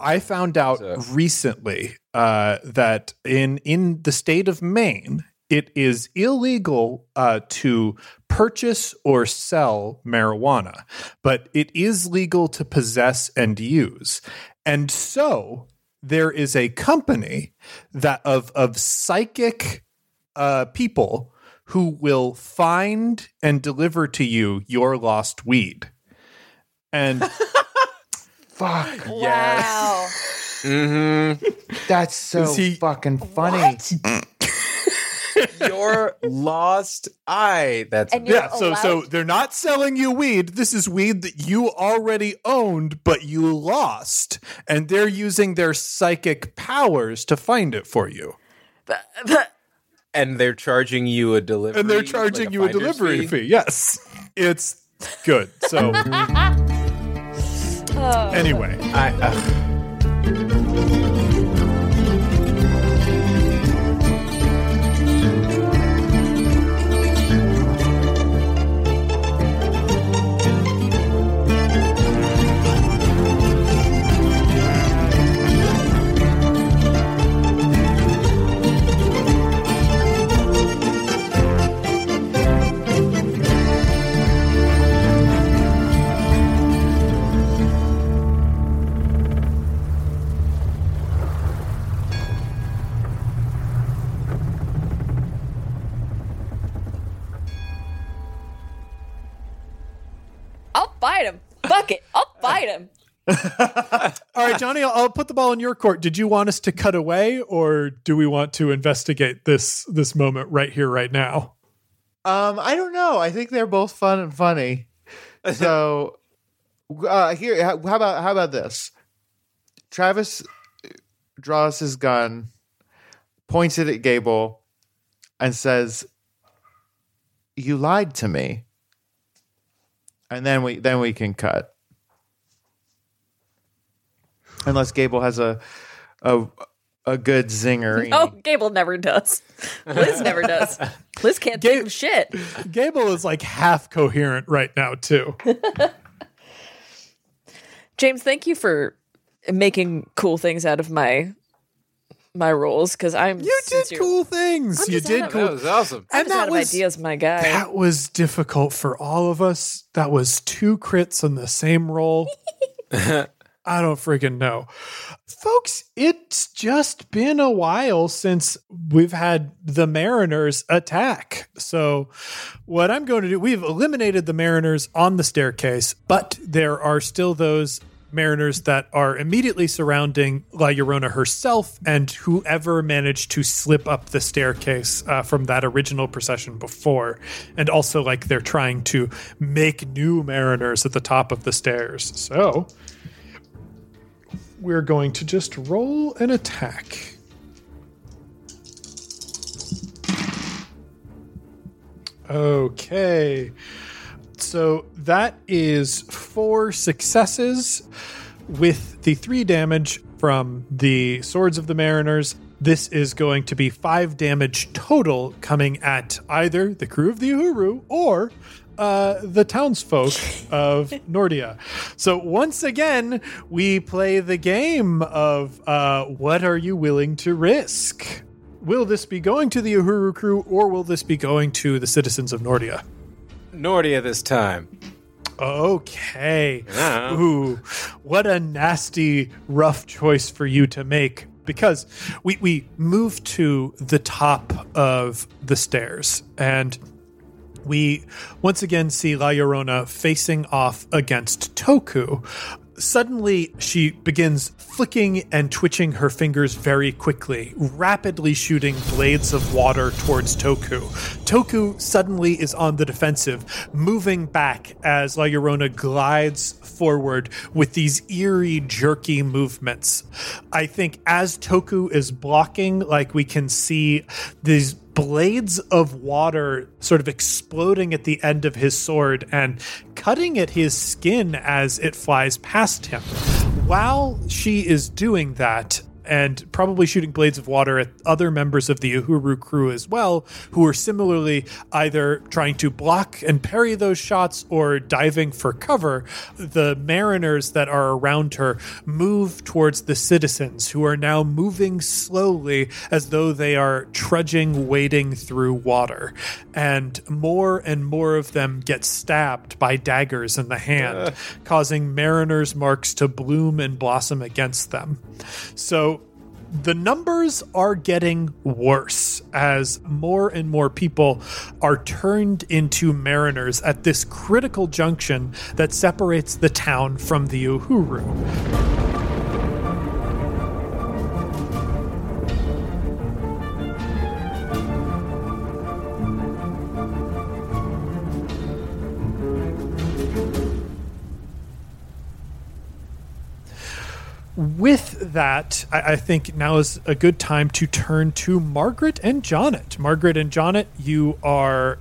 I found out So- recently uh, that in in the state of Maine, it is illegal uh, to purchase or sell marijuana, but it is legal to possess and use. And so there is a company that of of psychic uh, people who will find and deliver to you your lost weed. And Fuck. Wow. Mm-hmm. That's so he- fucking funny. Your lost eye. That's And you're yeah, so so they're not selling you weed. This is weed that you already owned, but you lost, and they're using their psychic powers to find it for you. and they're charging you a delivery. And they're charging like you a finder's delivery fee. Yes, it's good. So Anyway, I, uh, fight him. Fuck it. I'll fight him. all right, Johnny, I'll, I'll put the ball in your court. Did you want us to cut away, or do we want to investigate this this moment right here, right now? Um, I don't know. I think they're both fun and funny. So, uh, here, how how about how about this? Travis draws his gun, points it at Gable, and says, "You lied to me." And then we then we can cut. Unless Gable has a a a good zinger. Oh, Gable never does. Liz never does. Liz can't think of shit. Gable is like half coherent right now, too. James, thank you for making cool things out of my my roles because I'm You did sincere- cool things. I'm You did out of- cool. that was awesome. I'm and just that out of was- ideas, my guy. That was difficult for all of us. That was two crits in the same roll. I don't freaking know. Folks, it's just been a while since we've had the Mariners attack. So, what I'm going to do, we've eliminated the Mariners on the staircase, but there are still those Mariners that are immediately surrounding La Llorona herself and whoever managed to slip up the staircase uh, from that original procession before. And also, like, they're trying to make new Mariners at the top of the stairs. So, we're going to just roll an attack. Okay. So that is four successes with the three damage from the Swords of the Mariners. This is going to be five damage total coming at either the crew of the Uhuru or uh, the townsfolk of Nordia. So once again, we play the game of uh, what are you willing to risk? Will this be going to the Uhuru crew or will this be going to the citizens of Nordia? Nordia this time. Okay. Yeah. Ooh, what a nasty, rough choice for you to make. Because we, we move to the top of the stairs and we once again see La Llorona facing off against Toku. Suddenly she begins flicking and twitching her fingers very quickly, rapidly shooting blades of water towards Toku. Toku suddenly is on the defensive, moving back as La Llorona glides forward with these eerie, jerky movements. I think as Toku is blocking, like we can see these blades of water sort of exploding at the end of his sword and cutting at his skin as it flies past him. While she is doing that, and probably shooting blades of water at other members of the Uhuru crew as well, who are similarly either trying to block and parry those shots or diving for cover. The mariners that are around her move towards the citizens, who are now moving slowly as though they are trudging, wading through water. And more and more of them get stabbed by daggers in the hand, causing mariners' marks to bloom and blossom against them. So the numbers are getting worse as more and more people are turned into mariners at this critical junction that separates the town from the Uhuru. With that, I, I, think now is a good time to turn to Margaret and Jonnet. Margaret and Jonnet, you are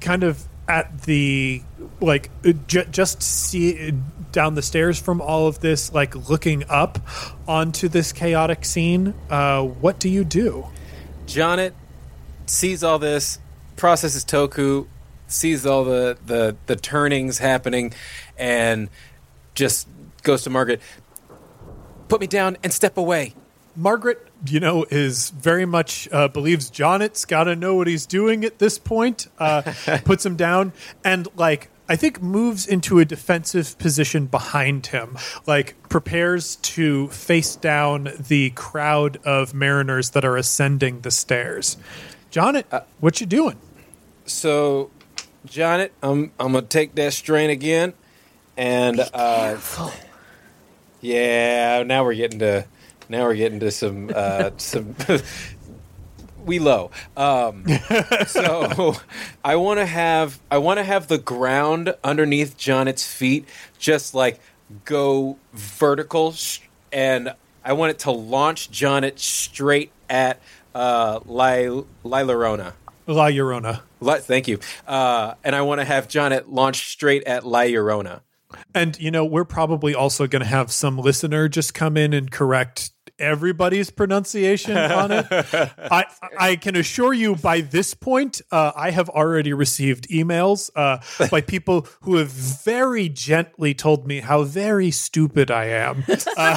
kind of at the like j- just see down the stairs from all of this, like looking up onto this chaotic scene. Uh, what do you do? Jonnet sees all this, processes Toku, sees all the the the turnings happening, and just goes to Margaret put me down and step away. Margaret, you know, is very much uh, believes Jonnet's got to know what he's doing at this point. Uh, puts him down and like I think moves into a defensive position behind him, like prepares to face down the crowd of mariners that are ascending the stairs. Jonnet, uh, what you doing? So, Jonnet, I'm I'm gonna take that strain again, and uh, yeah, now we're getting to now we're getting to some uh, some we low. Um, so I want to have I want to have the ground underneath Jonnet's feet just like go vertical, and I want it to launch Jonnet straight at uh, Ly Llorona. La Llorona. thank you. Uh, and I want to have Jonnet launch straight at La Llorona. And you know, we're probably also going to have some listener just come in and correct everybody's pronunciation on it. I, I can assure you by this point, uh, I have already received emails uh, by people who have very gently told me how very stupid I am uh,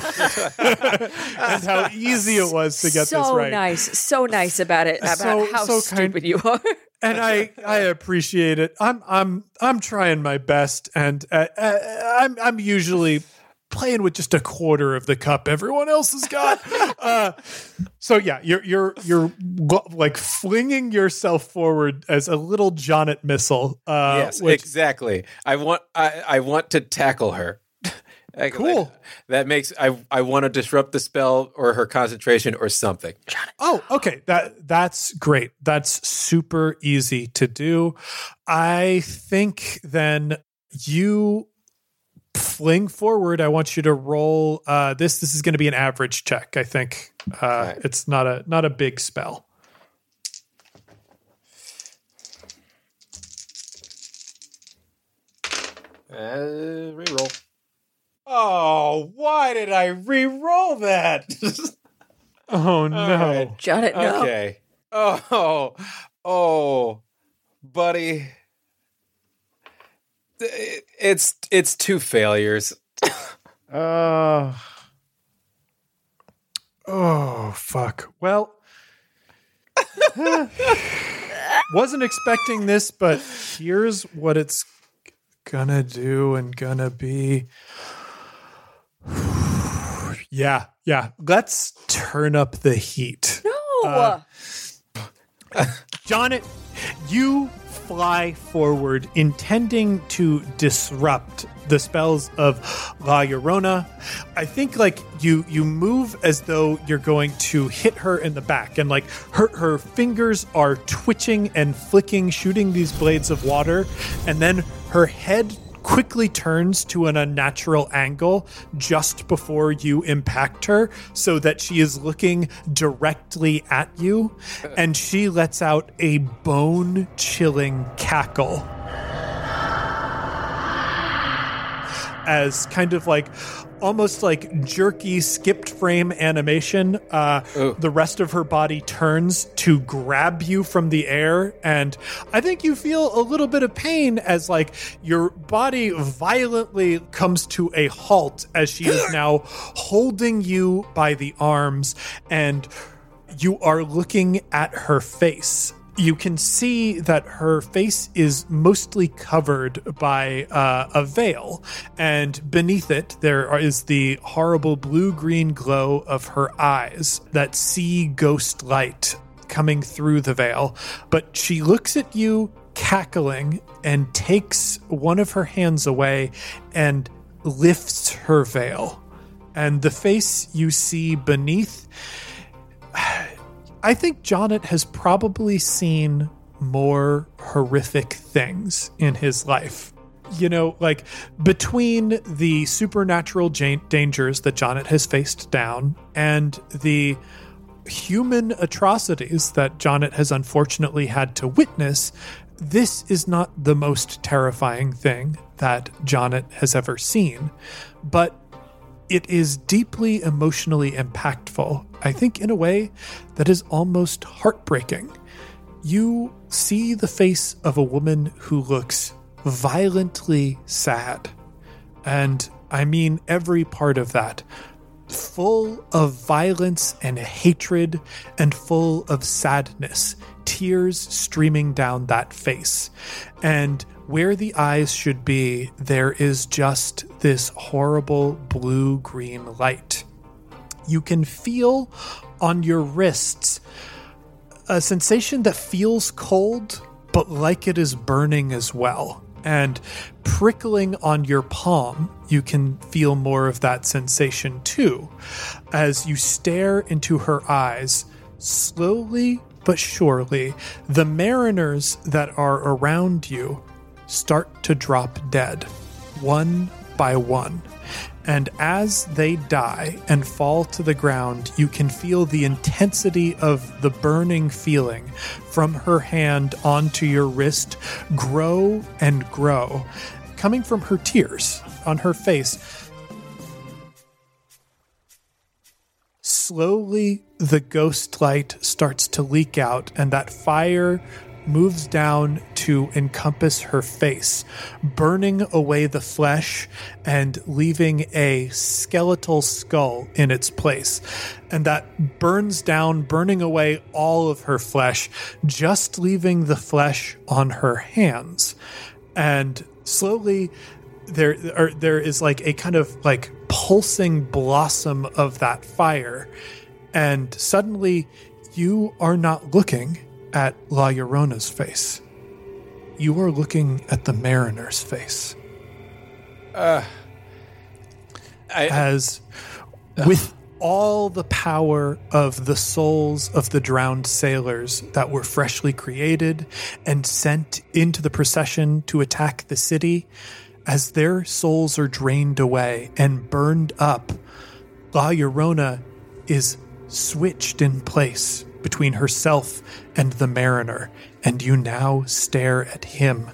and how easy it was to get so this right. So nice, so nice about it, about So- how so stupid kind. you are. And I I appreciate it. I'm I'm I'm trying my best, and uh, uh, I'm I'm usually playing with just a quarter of the cup everyone else has got. uh, so yeah, you're you're you're like flinging yourself forward as a little Jonnet missile. Uh, yes, which, exactly. I want I, I want to tackle her. Like, Cool. That, that makes I I want to disrupt the spell or her concentration or something. Oh, okay. That that's great. That's super easy to do. I think then you fling forward. I want you to roll uh this this is going to be an average check, I think. Uh Right. it's not a not a big spell. Uh, reroll. Oh, why did I re-roll that? Oh no. right. Janet, no. okay. Oh, oh, buddy. It's it's two failures. Uh, Oh fuck. Well, wasn't expecting this, but here's what it's gonna do and gonna be. Yeah, yeah. Let's turn up the heat. No. Uh, John, you fly forward, intending to disrupt the spells of La Llorona. I think like you you move as though you're going to hit her in the back, and like her her fingers are twitching and flicking, shooting these blades of water, and then her head quickly turns to an unnatural angle just before you impact her so that she is looking directly at you and she lets out a bone chilling cackle as kind of like almost like jerky skipped frame animation. Uh, the rest of her body turns to grab you from the air, and I think you feel a little bit of pain as like your body violently comes to a halt as she is now holding you by the arms, and you are looking at her face you can see that her face is mostly covered by uh, a veil, and beneath it, there is the horrible blue green glow of her eyes, that sea ghost light coming through the veil. But she looks at you, cackling, and takes one of her hands away and lifts her veil. And the face you see beneath I think Jonnet has probably seen more horrific things in his life. You know, like between the supernatural dangers that Jonnet has faced down and the human atrocities that Jonnet has unfortunately had to witness, this is not the most terrifying thing that Jonnet has ever seen. But it is deeply emotionally impactful, I think, in a way that is almost heartbreaking. You see the face of a woman who looks violently sad. And I mean every part of that. Full of violence and hatred and full of sadness, tears streaming down that face. And where the eyes should be, there is just this horrible blue green light. You can feel on your wrists a sensation that feels cold, but like it is burning as well. And prickling on your palm, you can feel more of that sensation too. As you stare into her eyes, slowly but surely, the mariners that are around you start to drop dead, one by one. And as they die and fall to the ground, you can feel the intensity of the burning feeling from her hand onto your wrist grow and grow, coming from her tears on her face. Slowly, the ghost light starts to leak out, and that fire moves down to encompass her face, burning away the flesh and leaving a skeletal skull in its place. And that burns down, burning away all of her flesh, just leaving the flesh on her hands. And slowly, there, there is like a kind of like pulsing blossom of that fire. And suddenly, you are not looking at La Llorona's face. You are looking at the mariner's face. Uh, I, As with all the power of the souls of the drowned sailors that were freshly created and sent into the procession to attack the city, as their souls are drained away and burned up, La Llorona is switched in place between herself and the mariner, and you now stare at him.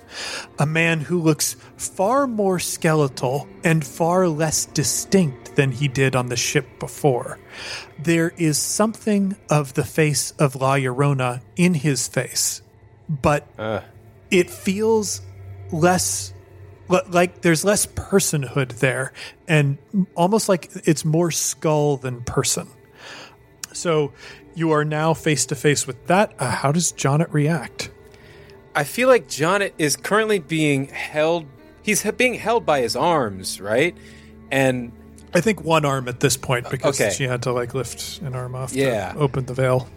A man who looks far more skeletal and far less distinct than he did on the ship before. There is something of the face of La Llorona in his face, but uh. it feels less like there's less personhood there and almost like it's more skull than person. So you are now face to face with that. Uh, how does Jonnet react? I feel like Jonnet is currently being held. He's being held by his arms, right? And I think one arm at this point because Okay. she had to like lift an arm off Yeah. to open the veil.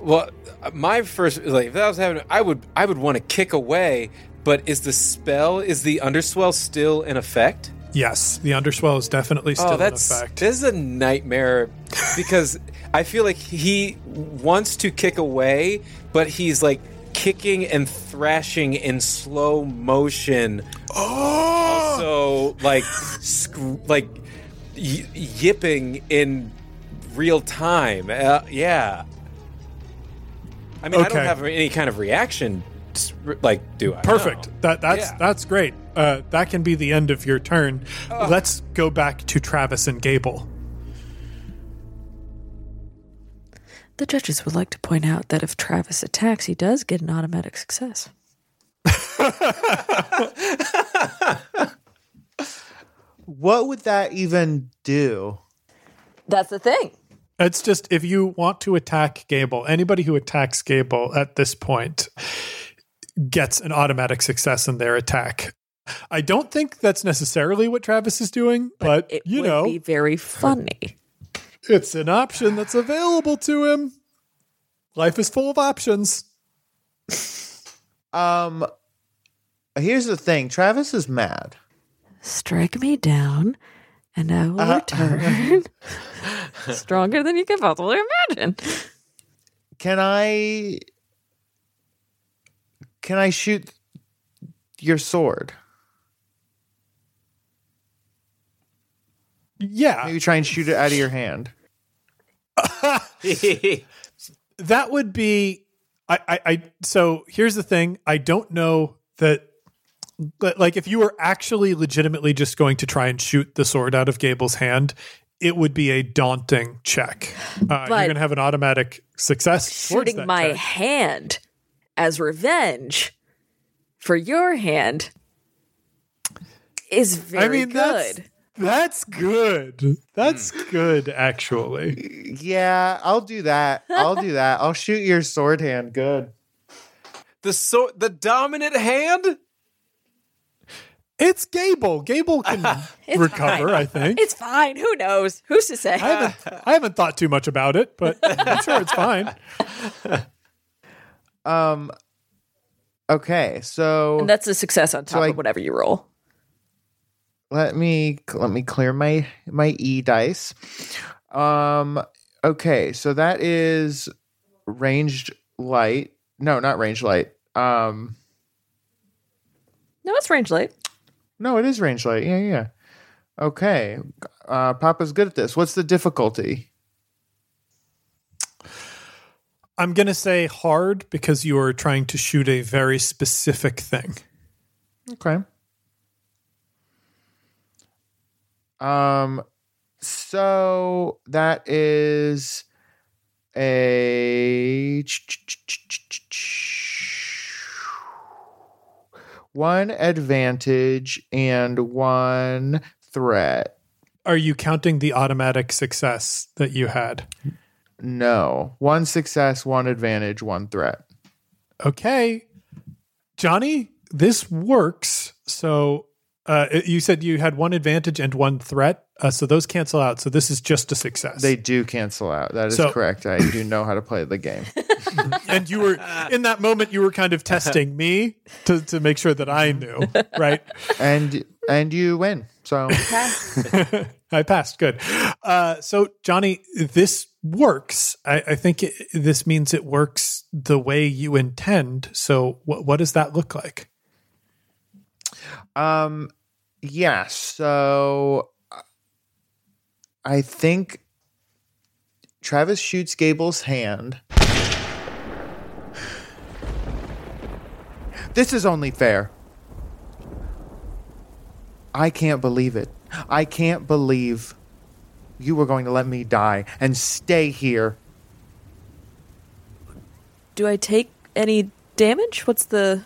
Well, my first like if that was happening, I would I would want to kick away. But is the spell is the underswell still in effect? Yes, the underswell is definitely still oh, in that's effect. this is a nightmare because I feel like he wants to kick away, but he's like kicking and thrashing in slow motion. Oh, Also, like sc- like y- yipping in real time. Uh, yeah. I mean, I don't have any kind of reaction. Like, do I? perfect. No. That that's Yeah. that's great. Uh, that can be the end of your turn. Let's go back to Travis and Gable. The judges would like to point out that if Travis attacks, he does get an automatic success. What would that even do? That's the thing. It's just if you want to attack Gable, anybody who attacks Gable at this point gets an automatic success in their attack. I don't think that's necessarily what Travis is doing, but, It you would know, be very funny. it's an option that's available to him. Life is full of options. Um, here's the thing. Travis is mad. Strike me down, and I will Uh-huh. return stronger than you can possibly imagine. Can I? Can I shoot your sword? Yeah, Maybe try and shoot it out of your hand. that would be I, I i so here's the thing i don't know that but like if you were actually legitimately just going to try and shoot the sword out of gable's hand it would be a daunting check uh, you're gonna have an automatic success towards Shooting that my check. hand as revenge for your hand is very i mean that's good. That's good that's good actually Yeah, I'll do that. I'll do that. I'll shoot your sword hand. Good. the so the dominant hand. it's gable gable can It's recover fine. i think It's fine. Who knows? Who's to say? I haven't, I haven't thought too much about it, but I'm sure it's fine. Um. Okay, so and that's a success on top I- of whatever you roll. Let me let me clear my my e dice. Um. Okay, so that is ranged light. No, not ranged light. Um. No, it's range light. No, it is range light. Yeah, yeah. Okay. Uh, Papa's good at this. What's the difficulty? I'm going to say hard because you are trying to shoot a very specific thing. Okay. Um so that is a one advantage and one threat. Are you counting the automatic success that you had? No. One success, one advantage, one threat. Okay. Johnny, this works. So uh, you said you had one advantage and one threat. Uh, so those cancel out. So this is just a success. They do cancel out. That is So- correct. I do know how to play the game. and you were in that moment, you were kind of testing me to, to make sure that I knew, right? And and you win. So I passed. Good. Uh, so, Johnny, this works. I, I think it, this means it works the way you intend. So, what, what does that look like? Um, yeah. So uh, I think Travis shoots Gable's hand. This is only fair. I can't believe it. I can't believe you were going to let me die and stay here. Do I take any damage? What's the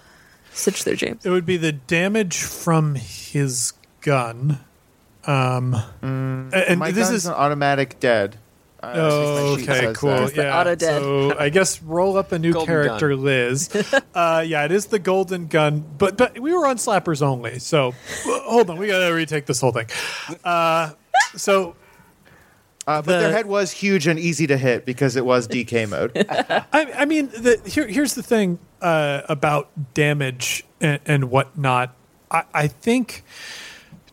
sitch there, James? It would be the damage from his gun. Um, and My this gun's is an automatic dead. Uh, Oh, okay, cool. that. It's the Yeah. auto dead. So I guess roll up a new Golden character, Liz. Uh, yeah, it is the golden gun, but but we were on slappers only. So hold on, we gotta retake this whole thing. Uh, so Uh, but their head was huge and easy to hit because it was DK mode. I, I mean, the, here, here's the thing uh, about damage and, and whatnot. I, I think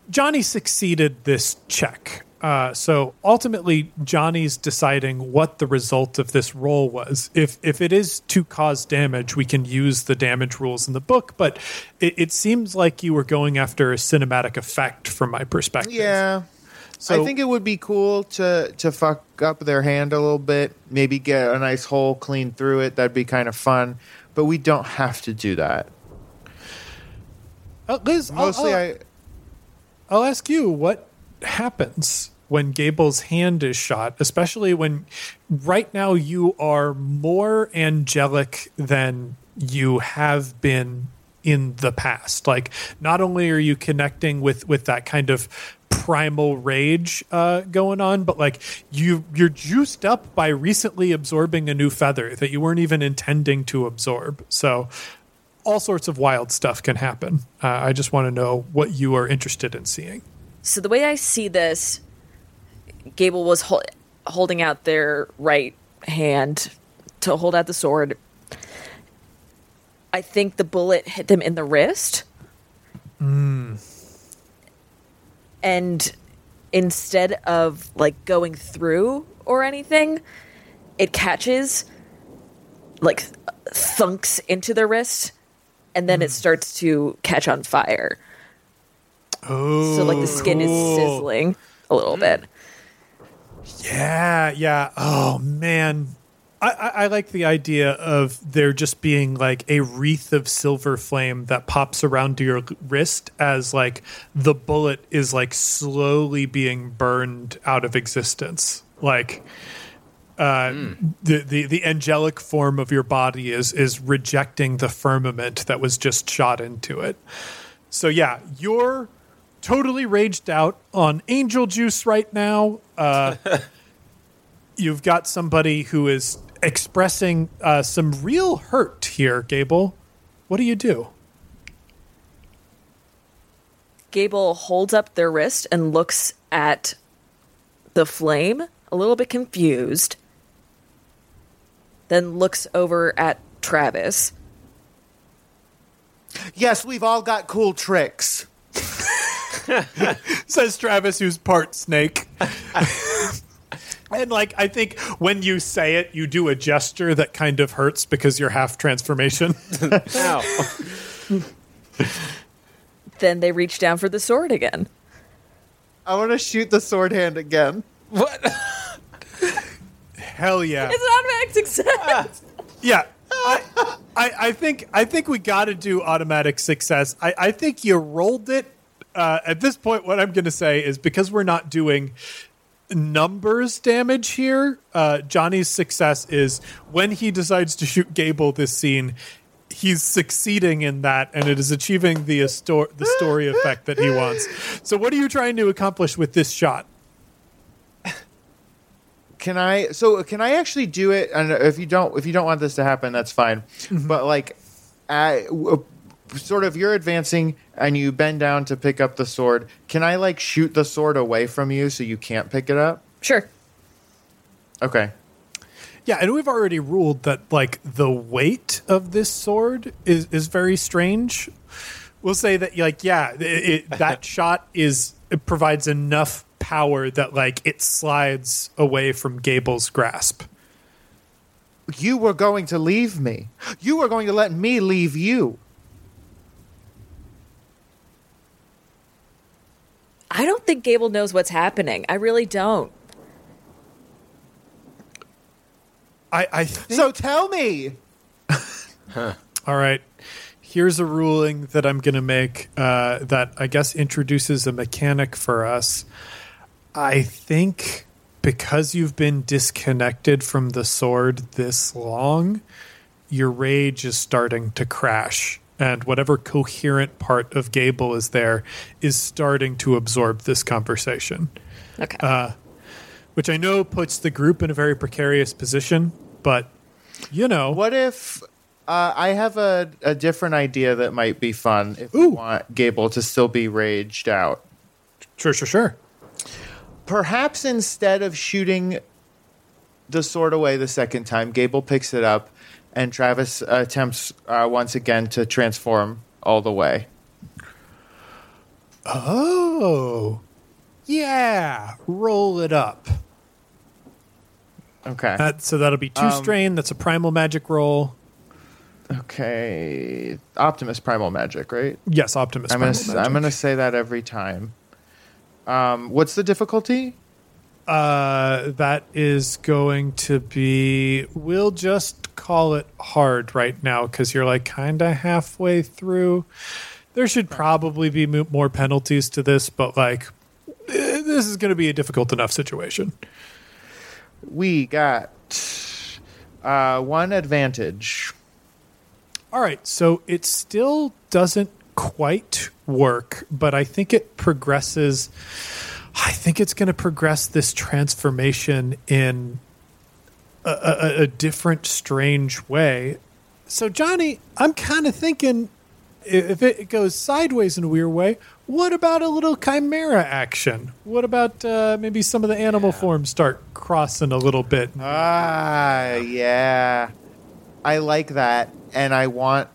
Johnny succeeded this check. Uh, so ultimately, Johnny's deciding what the result of this roll was. If if it is to cause damage, we can use the damage rules in the book. But it, it seems like you were going after a cinematic effect, from my perspective. yeah. So I think it would be cool to to fuck up their hand a little bit, maybe get a nice hole clean through it. That'd be kind of fun. But we don't have to do that. uh, Liz, I'll- Mostly, I'll- I I'll ask you what happens when Gable's hand is shot, especially when right now you are more angelic than you have been in the past. Like, not only are you connecting with with that kind of primal rage uh, going on, but like you you're juiced up by recently absorbing a new feather that you weren't even intending to absorb. So all sorts of wild stuff can happen. Uh, I just want to know what you are interested in seeing. So the way I see this, Gable was hol- holding out their right hand to hold out the sword. I think the bullet hit them in the wrist. And instead of like going through or anything, it catches, like thunks into the wrist, and then it mm. starts to catch on fire. Oh, So like the oh, skin is sizzling a little bit. Yeah, yeah. Oh man, I, I like the idea of there just being like a wreath of silver flame that pops around your wrist as like the bullet is like slowly being burned out of existence. Like uh, the, the the angelic form of your body is is rejecting the firmament that was just shot into it. So yeah, you're totally raged out on angel juice right now. Uh, you've got somebody who is expressing uh, some real hurt here, Gable. What do you do? Gable holds up their wrist and looks at the flame, a little bit confused. Then looks over at Travis. yes, we've all got cool tricks. Says Travis, who's part snake. and like, I think when you say it, you do a gesture that kind of hurts because you're half transformation. Ow. Then they reach down for the sword again. I want to shoot the sword hand again. what? Hell yeah. It's an automatic success. Yeah. I, I, I think I think we got to do automatic success. I, I think you rolled it. Uh, at this point, what I'm going to say is because we're not doing numbers damage here, uh, Johnny's success is when he decides to shoot Gable this scene, he's succeeding in that, and it is achieving the astor- the story effect that he wants. So, what are you trying to accomplish with this shot? Can I? So can I actually do it? And if you don't, if you don't want this to happen, that's fine. But like, I, w- sort of, you're advancing and you bend down to pick up the sword. Can I like shoot the sword away from you so you can't pick it up? sure. Okay. Yeah, and we've already ruled that like the weight of this sword is is very strange. We'll say that like yeah, it, it, that shot is it provides enough power that like it slides away from Gable's grasp. You were going to leave me. You were going to let me leave you. I don't think Gable knows what's happening. I really don't. I I think So tell me. All right. Here's a ruling that I'm going to make uh, that I guess introduces a mechanic for us. I think because you've been disconnected from the sword this long, your rage is starting to crash. And whatever coherent part of Gable is there is starting to absorb this conversation, Okay. which I know puts the group in a very precarious position, but you know. What if uh, I have a, a different idea that might be fun if Ooh. we want Gable to still be raged out? Sure, sure, sure. perhaps instead of shooting the sword away the second time, Gable picks it up, and Travis attempts uh, once again to transform all the way. Oh. Yeah. Roll it up. Okay. That, so that'll be two Um, strain. That's a primal magic roll. okay. Optimus Primal Magic, right? Yes, Optimus. I'm gonna primal s- magic. I'm gonna say that every time. Um, what's the difficulty? Uh, that is going to be. We'll just call it hard right now because you're like kind of halfway through. There should probably be more penalties to this, but like, this is going to be a difficult enough situation. We got uh, one advantage. All right, so it still doesn't quite work, but I think it progresses. I think it's going to progress this transformation in a, a, a different, strange way. So, Johnny, I'm kind of thinking if it goes sideways in a weird way, what about a little chimera action? What about uh, maybe some of the animal forms start crossing a little bit? Ah, yeah. I like that, and I want.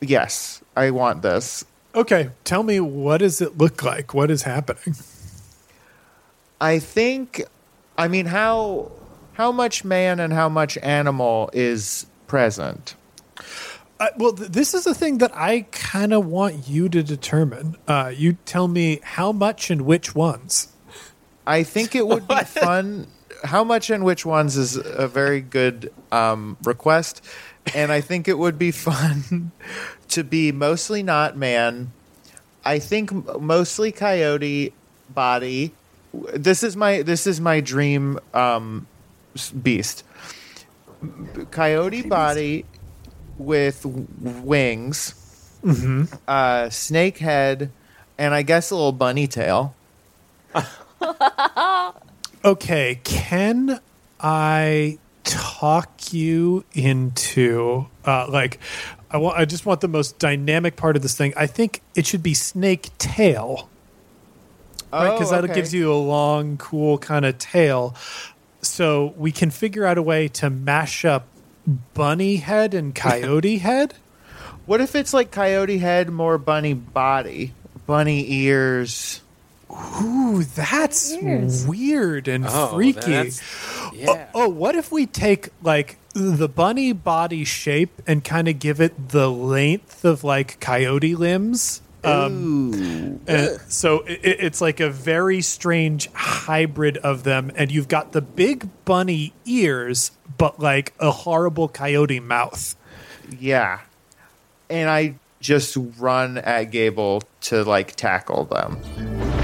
Yes, I want this. Okay, tell me what does it look like? What is happening? I think. I mean, how how much man and how much animal is present? Uh, well, th- this is the thing that I kind of want you to determine. Uh, you tell me how much and which ones. I think it would be fun. How much and which ones is a very good um, request, and I think it would be fun to be mostly not man. I think mostly coyote body. This is my this is my dream um, beast. Coyote body with wings, uh, snake head, and I guess a little bunny tail. Okay, can I talk you into uh, like I want? I just want the most dynamic part of this thing. I think it should be snake tail, right? Because Oh, that gives you a long, cool kind of tail. So we can figure out a way to mash up bunny head and coyote head. What if it's like coyote head, more bunny body, bunny ears? Ooh, that's Ears. weird and Oh, freaky. that's- Oh, yeah. oh, what if we take like the bunny body shape and kind of give it the length of like coyote limbs? Um, so it, it's like a very strange hybrid of them, and you've got the big bunny ears, but like a horrible coyote mouth. Yeah, and I just run at Gable to like tackle them.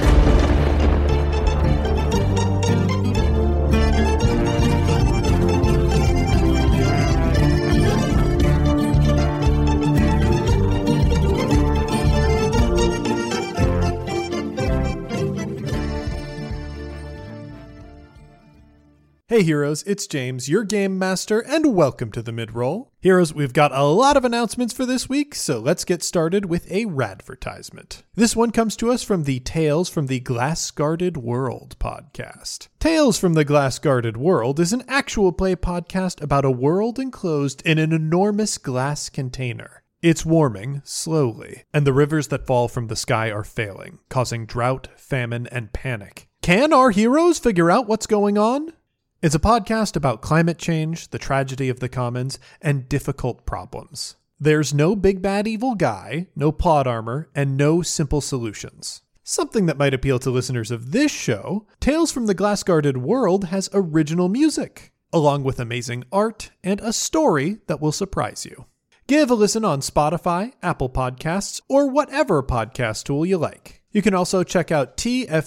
Hey heroes, it's James, your game master, and welcome to the midroll. Heroes, we've got a lot of announcements for this week, so let's get started with a radvertisement. This one comes to us from the Tales from the Glass Guarded World podcast. Tales from the Glass Guarded World is an actual play podcast about a world enclosed in an enormous glass container. It's warming slowly, and the rivers that fall from the sky are failing, causing drought, famine, and panic. Can our heroes figure out what's going on? It's a podcast about climate change, the tragedy of the commons, and difficult problems. There's no big bad evil guy, no plot armor, and no simple solutions. Something that might appeal to listeners of this show, Tales from the Glass Guarded World has original music, along with amazing art and a story that will surprise you. Give a listen on Spotify, Apple Podcasts, or whatever podcast tool you like. You can also check out tftggw.com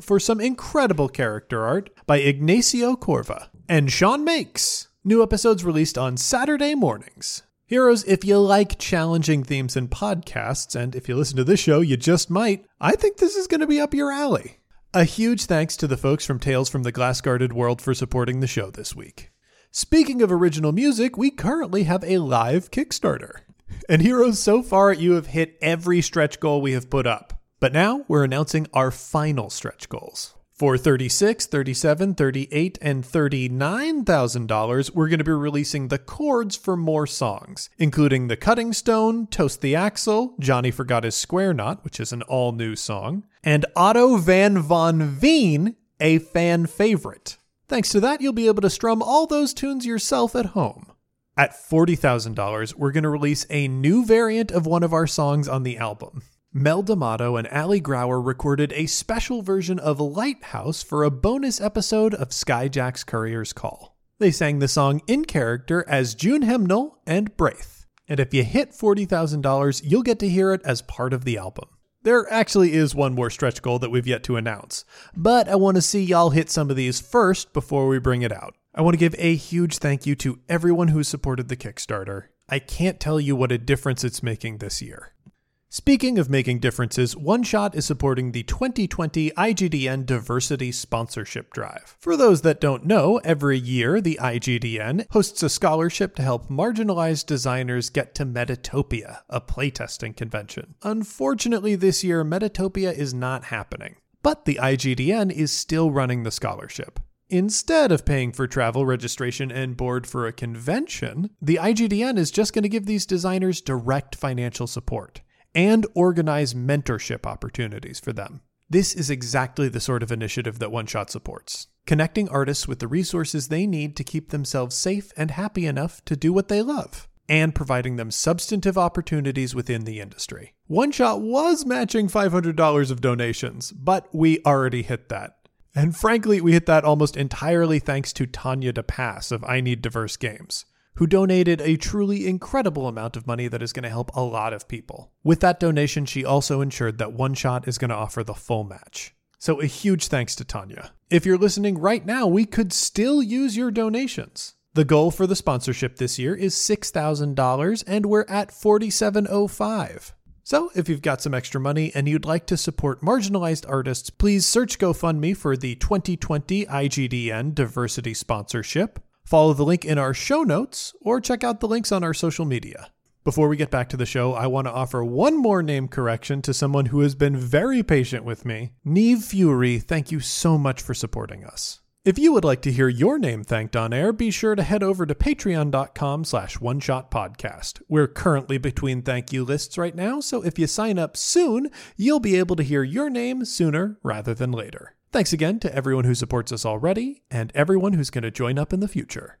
for some incredible character art by Ignacio Corva and Sean Makes. New episodes released on Saturday mornings. Heroes, if you like challenging themes in podcasts, and if you listen to this show, you just might, I think this is going to be up your alley. A huge thanks to the folks from Tales from the Glass Guarded World for supporting the show this week. Speaking of original music, we currently have a live Kickstarter. And heroes, so far you have hit every stretch goal we have put up. But now we're announcing our final stretch goals. For 36, 37, 38, and $39,000, we're going to be releasing the chords for more songs, including The Cutting Stone, Toast the Axle, Johnny Forgot His Square Knot, which is an all new song, and Otto van von Veen, a fan favorite. Thanks to that, you'll be able to strum all those tunes yourself at home. At $40,000, we're going to release a new variant of one of our songs on the album. Mel D'Amato and Ali Grauer recorded a special version of Lighthouse for a bonus episode of Skyjacks Courier's Call. They sang the song in character as June Hemnall and Braith. And if you hit $40,000, you'll get to hear it as part of the album. There actually is one more stretch goal that we've yet to announce, but I want to see y'all hit some of these first before we bring it out. I want to give a huge thank you to everyone who supported the Kickstarter. I can't tell you what a difference it's making this year. Speaking of making differences, One Shot is supporting the 2020 IGDN Diversity Sponsorship Drive. For those that don't know, every year the IGDN hosts a scholarship to help marginalized designers get to Metatopia, a playtesting convention. Unfortunately, this year Metatopia is not happening, but the IGDN is still running the scholarship. Instead of paying for travel, registration, and board for a convention, the IGDN is just going to give these designers direct financial support and organize mentorship opportunities for them. This is exactly the sort of initiative that One Shot supports, connecting artists with the resources they need to keep themselves safe and happy enough to do what they love, and providing them substantive opportunities within the industry. One Shot was matching $500 of donations, but we already hit that. And frankly, we hit that almost entirely thanks to Tanya DePass of I Need Diverse Games who donated a truly incredible amount of money that is going to help a lot of people. With that donation, she also ensured that One Shot is going to offer the full match. So, a huge thanks to Tanya. If you're listening right now, we could still use your donations. The goal for the sponsorship this year is $6,000, and we're at 4705. So, if you've got some extra money and you'd like to support marginalized artists, please search GoFundMe for the 2020 IGDN Diversity Sponsorship. Follow the link in our show notes or check out the links on our social media. Before we get back to the show, I want to offer one more name correction to someone who has been very patient with me. Neve Fury, thank you so much for supporting us. If you would like to hear your name thanked on air, be sure to head over to patreon.com slash one shot podcast. We're currently between thank you lists right now, so if you sign up soon, you'll be able to hear your name sooner rather than later. Thanks again to everyone who supports us already and everyone who's going to join up in the future.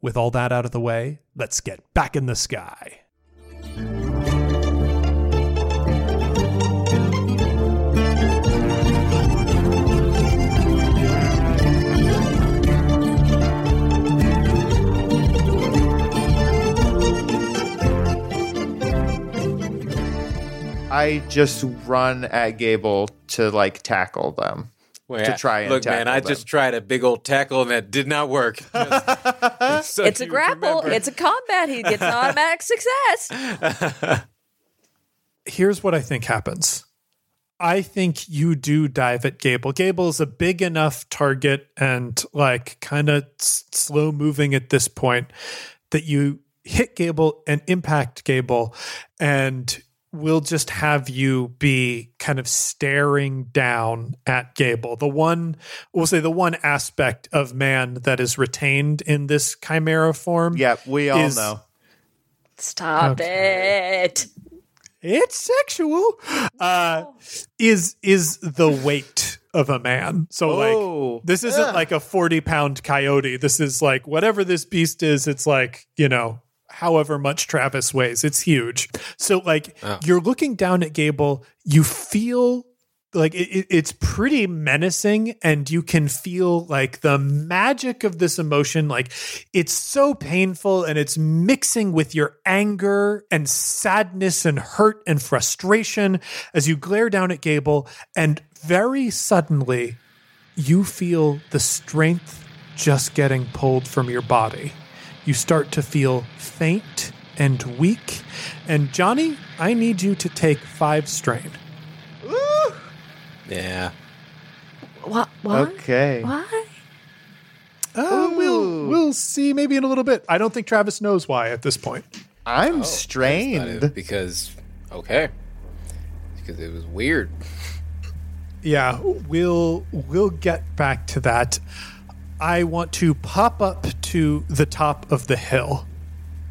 With all that out of the way, let's get back in the sky. I just run at Gable to like tackle them. Wait, to try and look, man, I them. just tried a big old tackle and that did not work. Just- so it's a grapple. remember. It's a combat. He gets an automatic success. here's what I think happens. I think you do dive at Gable. Gable is a big enough target and like kind of s- slow moving at this point that you hit Gable and impact Gable and we'll just have you be kind of staring down at Gable. The one we'll say the one aspect of man that is retained in this chimera form. Yep, we all is- know. Stop it. it's sexual uh is is the weight of a man so Oh. like this isn't Yeah. like a 40 pound coyote this is like whatever this beast is it's like you know however much travis weighs. It's huge. So like Oh. you're looking down at gable you feel like it, it- it's pretty menacing and you can feel like the magic of this emotion. Like it's so painful and it's mixing with your anger and sadness and hurt and frustration as you glare down at gable and very suddenly you feel the strength just getting pulled from your body you start to feel faint and weak and johnny i need you to take five strain Yeah. What? Why? Okay. Why? Uh, we'll we'll see maybe in a little bit. I don't think Travis knows why at this point. I'm Oh, strained. because okay. Because it was weird. Yeah, we'll we'll get back to that. I want to pop up to the top of the hill.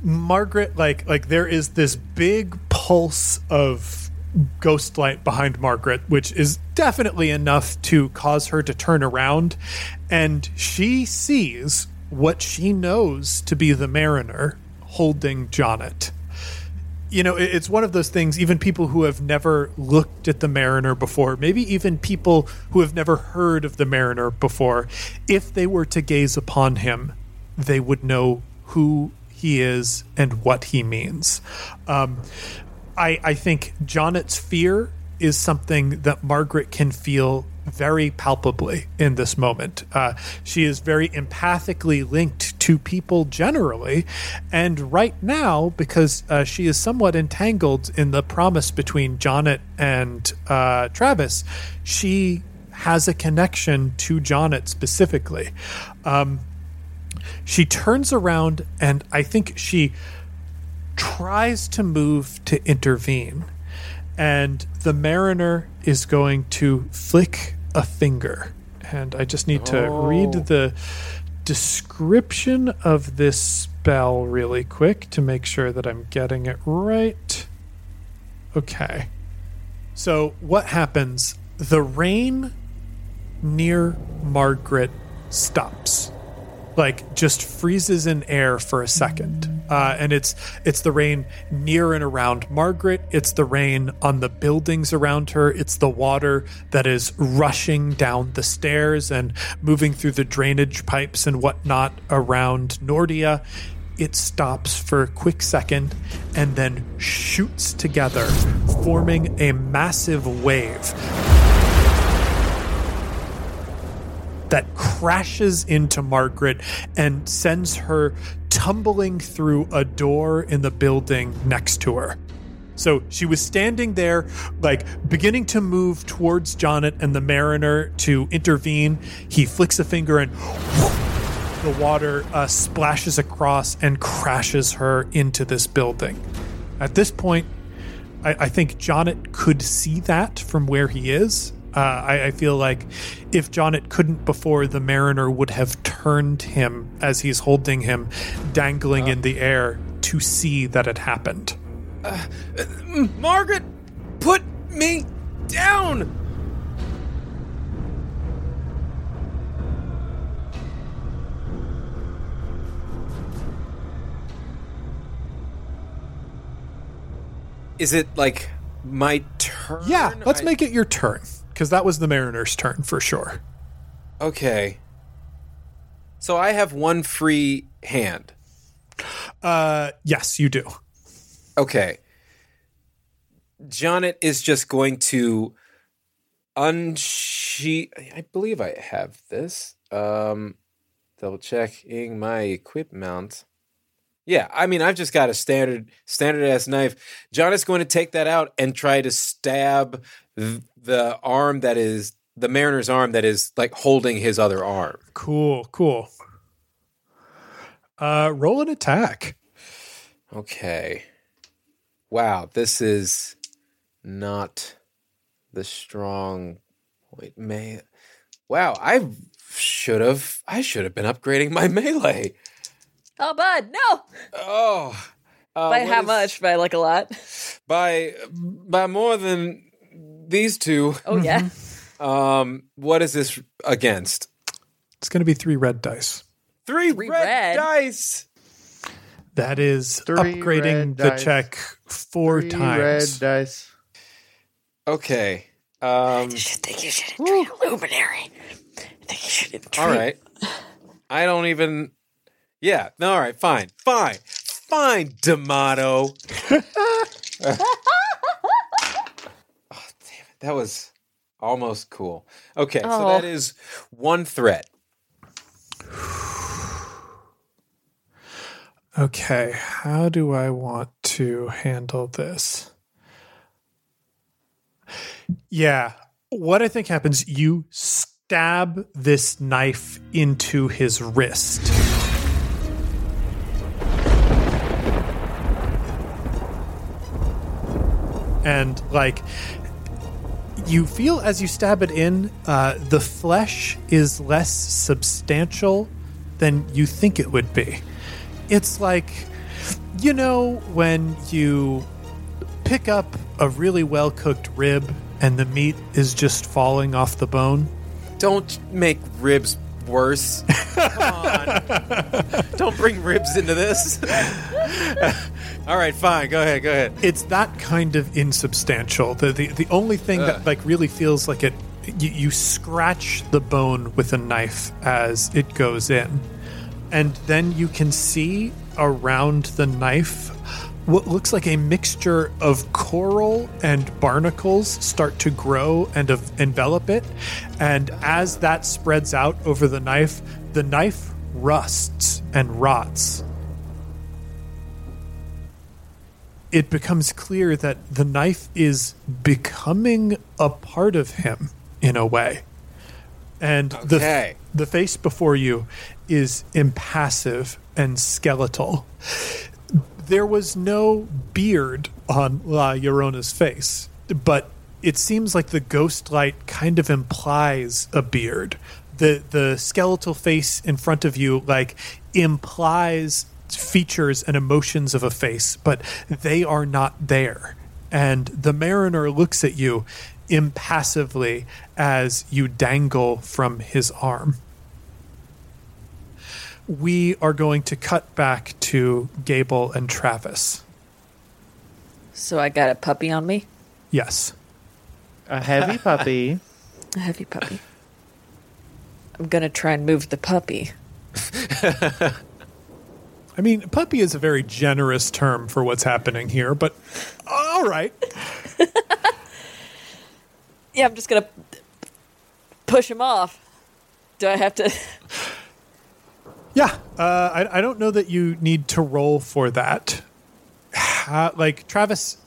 Margaret like like there is this big pulse of ghost light behind Margaret which is definitely enough to cause her to turn around and she sees what she knows to be the mariner holding Jonnet. You know, it's one of those things, even people who have never looked at the Mariner before, maybe even people who have never heard of the Mariner before, if they were to gaze upon him, they would know who he is and what he means. Um, I, I think Jonnet's fear is something that Margaret can feel very palpably in this moment. Uh, she is very empathically linked to people generally. And right now, because uh, she is somewhat entangled in the promise between Jonnet and uh, Travis, she has a connection to Jonnet specifically. Um, she turns around and I think she tries to move to intervene. And the mariner is going to flick a finger. And I just need to read oh. the description of this spell really quick to make sure that I'm getting it right. Okay. So, what happens? The rain near Margaret stops like just freezes in air for a second. Uh, and it's it's the rain near and around margaret. It's the rain on the buildings around her. It's the water that is rushing down the stairs and moving through the drainage pipes and whatnot around nordia. It stops for a quick second and then shoots together forming a massive wave that crashes into Margaret and sends her tumbling through a door in the building next to her. So she was standing there, like beginning to move towards Jonnet and the mariner to intervene. He flicks a finger and the water uh, splashes across and crashes her into this building. At this point, I, I think Jonnet could see that from where he is. Uh, I, I feel like if Jonnet couldn't before, the mariner would have turned him as he's holding him, dangling in the air, to see that it happened. Margaret, put me down. Is it like my turn? Yeah, let's I- make it your turn, because that was the mariner's turn for sure. Okay. So I have one free hand. Uh, yes, you do. Okay. Jonnet is just going to unsheet. I believe I have this. Um, double checking my equipment. Yeah, I mean, I've just got a standard, standard ass knife. Jonnet's going to take that out and try to stab the arm that is the mariner's arm that is like holding his other arm. Cool, cool. Uh, roll an attack. Okay. Wow, this is not the strong point. May wow, I should have I should have been upgrading my melee. Oh, bud, no. Oh, uh, By what how is- much? By like a lot. By by more than these two. Oh yeah. Um, what is this against? It's going to be three red dice. Three, Three red, red? dice. That is Three upgrading the dice. check four Three times. red dice. Okay. Um, I should think you should treat a luminary. I think you should treat. all right. I don't even. Yeah. No, all right. Fine. Fine. Fine, D'Amato. oh, damn it. That was almost cool. Okay. So Oh. that is one threat. Okay, how do I want to handle this? Yeah, what I think happens, you stab this knife into his wrist. And like you feel as you stab it in, uh, the flesh is less substantial than you think it would be. It's like, you know, when you pick up a really well cooked rib and the meat is just falling off the bone. Don't make ribs worse. Come on. Don't bring ribs into this. all right. Fine. Go ahead. Go ahead. It's that kind of insubstantial. The the, the only thing Ugh. that like really feels like it you, you scratch the bone with a knife as it goes in. And then you can see around the knife what looks like a mixture of coral and barnacles start to grow and of, envelop it. And as that spreads out over the knife, the knife rusts and rots. It becomes clear that the knife is becoming a part of him in a way. And Okay. the, the face before you is impassive and skeletal there was no beard on La Llorona's face, but it seems like the ghost light kind of implies a beard. The the skeletal face in front of you like implies features and emotions of a face, but they are not there. And the mariner looks at you impassively as you dangle from his arm we are going to cut back to Gable and Travis. So I got a puppy on me, Yes. A heavy puppy. a heavy puppy. I'm gonna try and move the puppy. I mean, puppy is a very generous term for what's happening here, but all right. Yeah, I'm just gonna push him off. Do I have to? Yeah, uh, I, I don't know that you need to roll for that. Uh, like, Travis,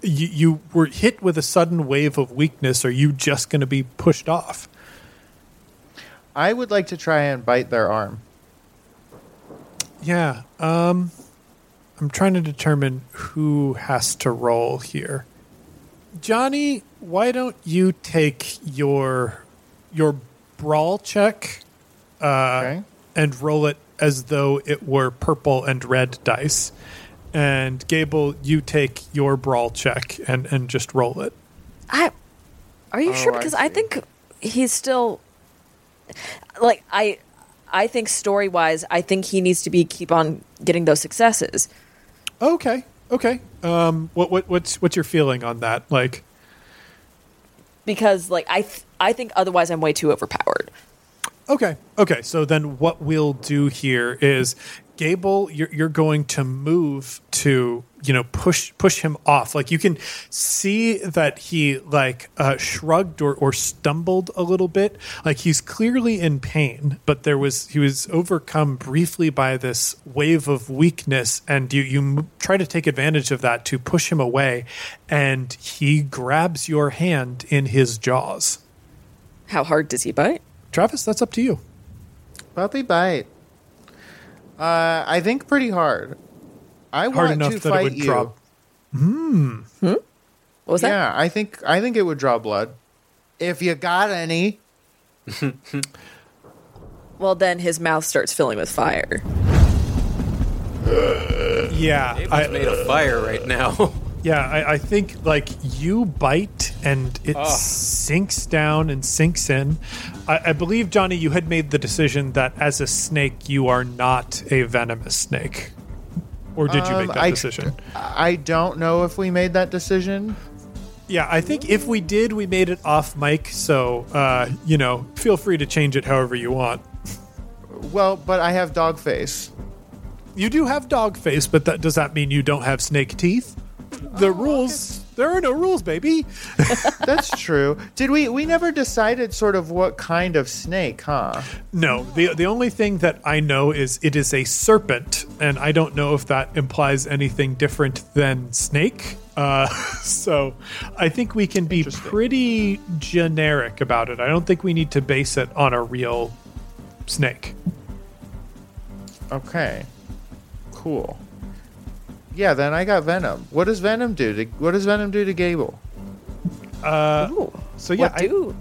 you, you were hit with a sudden wave of weakness. Are you just going to be pushed off? I would like to try and bite their arm. Yeah. Um, I'm trying to determine who has to roll here. Johnny, why don't you take your your brawl check uh, Okay. and roll it as though it were purple and red dice, and Gable, you take your brawl check and and just roll it. I. Are you sure? Because I, see. think he's still. Like I, I think story wise, I think he needs to be keep on getting those successes. Okay. Okay. Um, what what what's what's your feeling on that? Like, because like I th- I think otherwise I'm way too overpowered. Okay. Okay. So then what we'll do here is Gable, you're, you're going to move to, you know, push push him off. Like you can see that he like uh, shrugged or, or stumbled a little bit. Like he's clearly in pain, but there was he was overcome briefly by this wave of weakness, and you you try to take advantage of that to push him away, and he grabs your hand in his jaws. How hard does he bite? Travis, that's up to you. Puppy bite. Uh, I think pretty hard. I Hard want enough to that it fight would you. drop. What was that? Yeah, I think I think it would draw blood. If you got any. Well, then his mouth starts filling with fire. Yeah, Gable's I, made of fire right now. Yeah, I, I think like you bite and it sinks down and sinks in. I, I believe Johnny, you had made the decision that as a snake you are not a venomous snake, or did you make Um, that I- decision? I don't know if we made that decision. Yeah, I think if we did, we made it off mic. So, uh, you know, feel free to change it however you want. Well, but I have dog face. You do have dog face, but that, does that mean you don't have snake teeth? The rules. There are no rules, baby. That's true. Did we? We never decided sort of what kind of snake, huh? No, the the only thing that I know is it is a serpent, and I don't know if that implies anything different than snake. Uh, so I think we can be pretty generic about it. I don't think we need to base it on a real snake. Okay. Cool. Yeah, then I got Venom. What does Venom do to What does Venom do to Gable? Ooh, So yeah, what I, do?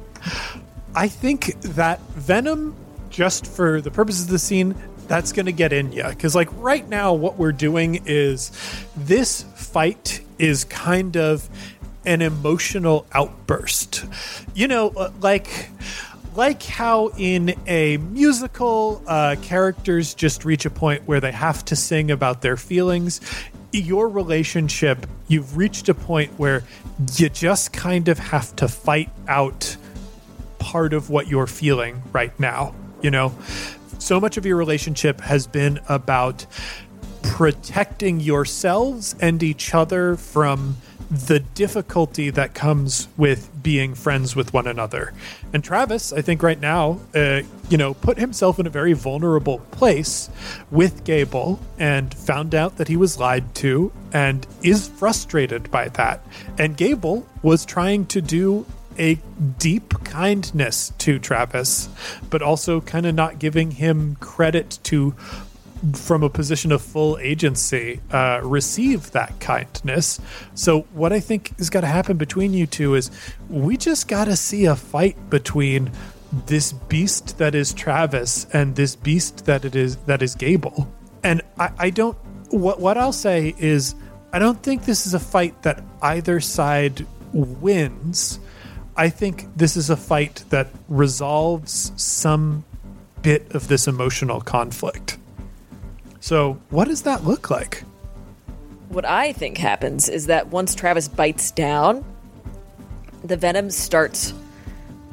I think that Venom, just for the purposes of the scene, that's going to get in you. Because, like, right now, what we're doing is this fight is kind of an emotional outburst. You know, uh, like. Like how in a musical, uh, characters just reach a point where they have to sing about their feelings. Your relationship, you've reached a point where you just kind of have to fight out part of what you're feeling right now. You know, so much of your relationship has been about protecting yourselves and each other from the difficulty that comes with being friends with one another. And Travis, I think right now, uh, you know, put himself in a very vulnerable place with Gable and found out that he was lied to and is frustrated by that. And Gable was trying to do a deep kindness to Travis, but also kind of not giving him credit to from a position of full agency uh, receive that kindness. So what I think is got to happen between you two is we just got to see a fight between this beast that is Travis and this beast that it is that is Gable. And I, I don't. What what I'll say is I don't think this is a fight that either side wins. I think this is a fight that resolves some bit of this emotional conflict. So, what does that look like? What I think happens is that once Travis bites down, the venom starts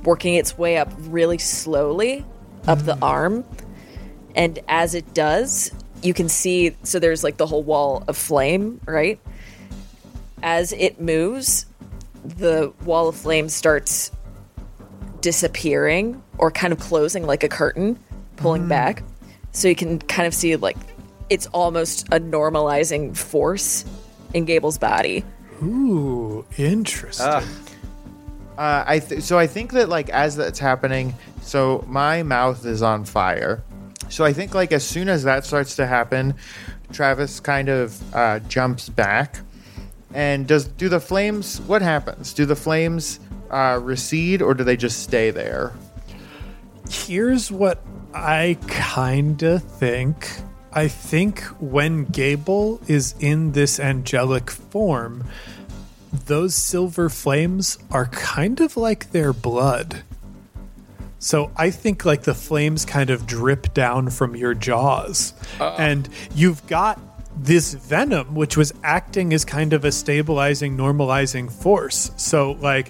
working its way up really slowly up the mm. arm. And as it does, you can see so there's like the whole wall of flame, right? As it moves, the wall of flame starts disappearing or kind of closing like a curtain, pulling mm. back. So you can kind of see like it's almost a normalizing force in Gable's body. Ooh, interesting. Uh, I th- so I think that like as that's happening, so my mouth is on fire. So I think like as soon as that starts to happen, Travis kind of uh, jumps back, and does do the flames? What happens? Do the flames uh, recede or do they just stay there? Here's what I kind of think. I think when Gable is in this angelic form, those silver flames are kind of like their blood. So I think like the flames kind of drip down from your jaws. And you've got this venom which was acting as kind of a stabilizing normalizing force. So like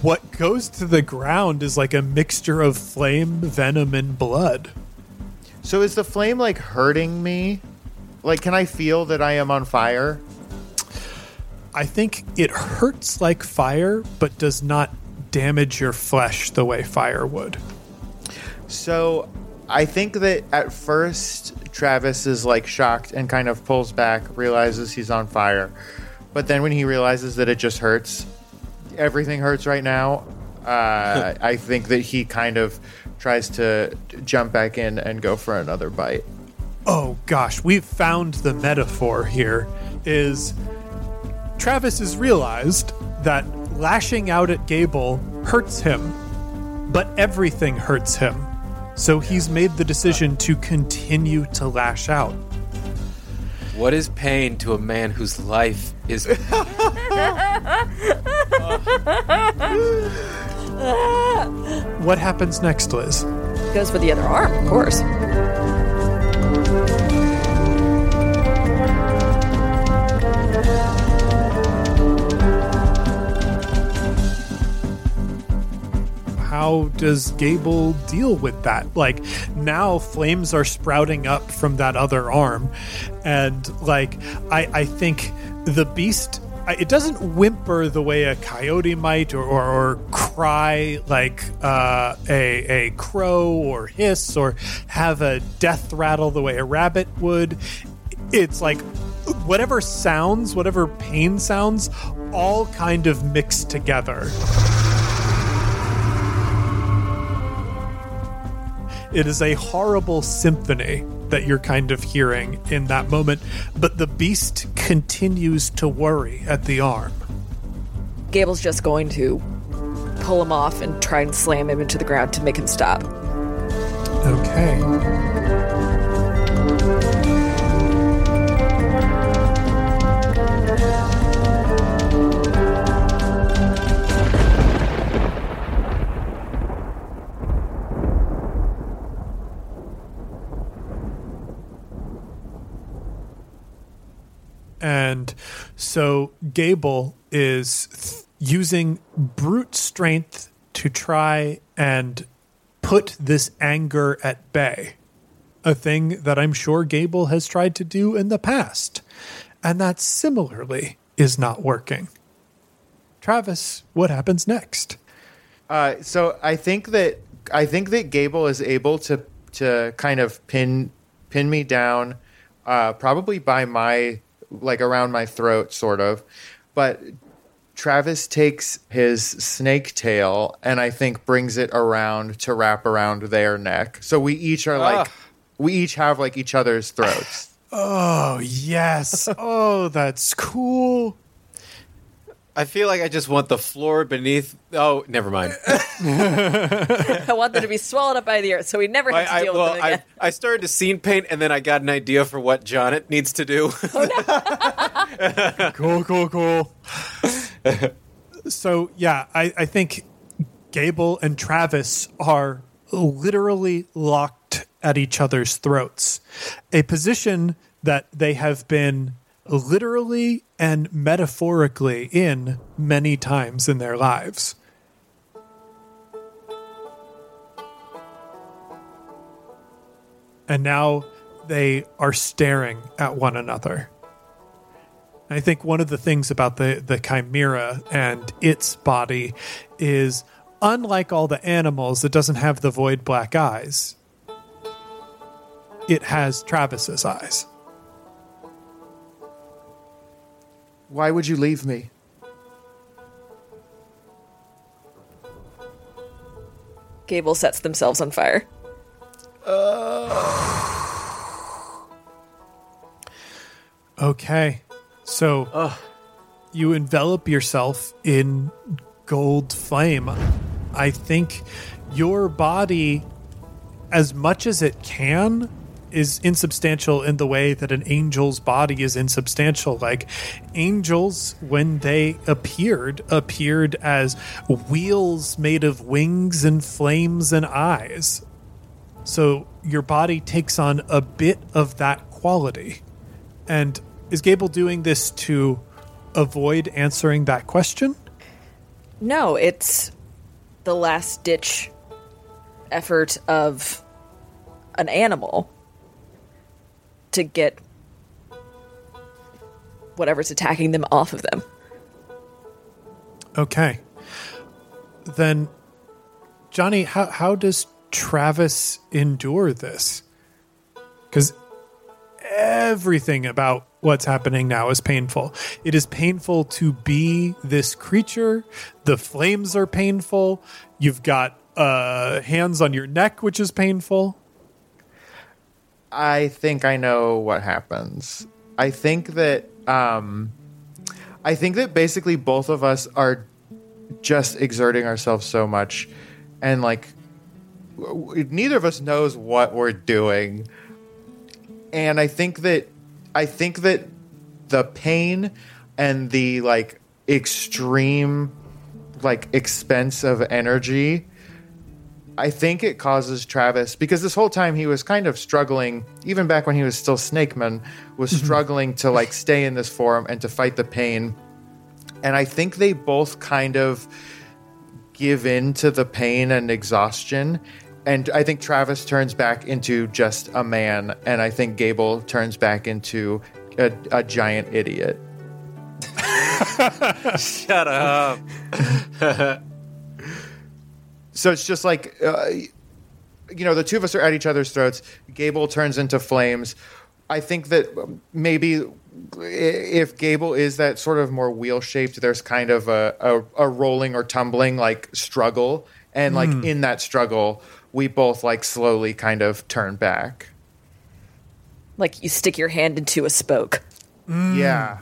what goes to the ground is like a mixture of flame, venom and blood. So is the flame like hurting me? Like, can I feel that I am on fire? I think it hurts like fire but does not damage your flesh the way fire would. So I think that at first Travis is like shocked and kind of pulls back, realizes he's on fire. But then when he realizes that it just hurts, everything hurts right now. Uh, I think that he kind of tries to jump back in and go for another bite. Oh gosh, we've found the metaphor here is Travis has realized that lashing out at Gable hurts him, but everything hurts him. So he's made the decision to continue to lash out. What is pain to a man whose life is What happens next, Liz? Goes for the other arm, of course. how does Gable deal with that? Like now flames are sprouting up from that other arm. And like I I think the beast it doesn't whimper the way a coyote might or, or, or cry like uh, a, a crow or hiss or have a death rattle the way a rabbit would. It's like whatever sounds, whatever pain sounds, all kind of mixed together. It is a horrible symphony that you're kind of hearing in that moment, but the beast continues to worry at the arm. Gable's just going to pull him off and try and slam him into the ground to make him stop. Okay. So Gable is th- using brute strength to try and put this anger at bay. A thing that I'm sure Gable has tried to do in the past. And that similarly is not working. Travis, what happens next? Uh, so I think that I think that Gable is able to to kind of pin pin me down, uh, probably by my like around my throat, sort of. But Travis takes his snake tail and I think brings it around to wrap around their neck. So we each are like we each have like each other's throats. Oh, yes. oh, that's cool. I feel like I just want the floor beneath. Oh, never mind. I want them to be swallowed up by the earth, so we never have to I, I, deal well, with them again. I, I started to scene paint, and then I got an idea for what Jonnet needs to do. Oh, cool, cool, cool. so yeah, I, I think Gable and Travis are literally locked at each other's throats. A position that they have been literally and metaphorically in many times in their lives. And now they are staring at one another. I think one of the things about the, the chimera and its body is unlike all the animals, it doesn't have the void black eyes. It has Travis's eyes. Why would you leave me? Gable sets themselves on fire. Uh. Okay. So you envelop yourself in gold flame. I think your body, as much as it can, is insubstantial in the way that an angel's body is insubstantial. Like angels, when they appeared, appeared as wheels made of wings and flames and eyes. So your body takes on a bit of that quality. And is Gable doing this to avoid answering that question? No, it's the last ditch effort of an animal to get whatever's attacking them off of them. Okay. Then, Johnny, how, how does Travis endure this? Because everything about what's happening now is painful. It is painful to be this creature. The flames are painful. You've got uh, hands on your neck, which is painful. I think I know what happens. I think that um I think that basically both of us are just exerting ourselves so much and like neither of us knows what we're doing. And I think that I think that the pain and the like extreme like expense of energy I think it causes Travis because this whole time he was kind of struggling, even back when he was still Snakeman, was mm-hmm. struggling to like stay in this form and to fight the pain. And I think they both kind of give in to the pain and exhaustion. And I think Travis turns back into just a man, and I think Gable turns back into a, a giant idiot. Shut up. So it's just like, uh, you know, the two of us are at each other's throats. Gable turns into flames. I think that maybe if Gable is that sort of more wheel shaped, there's kind of a, a, a, rolling or tumbling like struggle. And like in that struggle, we both like slowly kind of turn back. Like you stick your hand into a spoke. Yeah.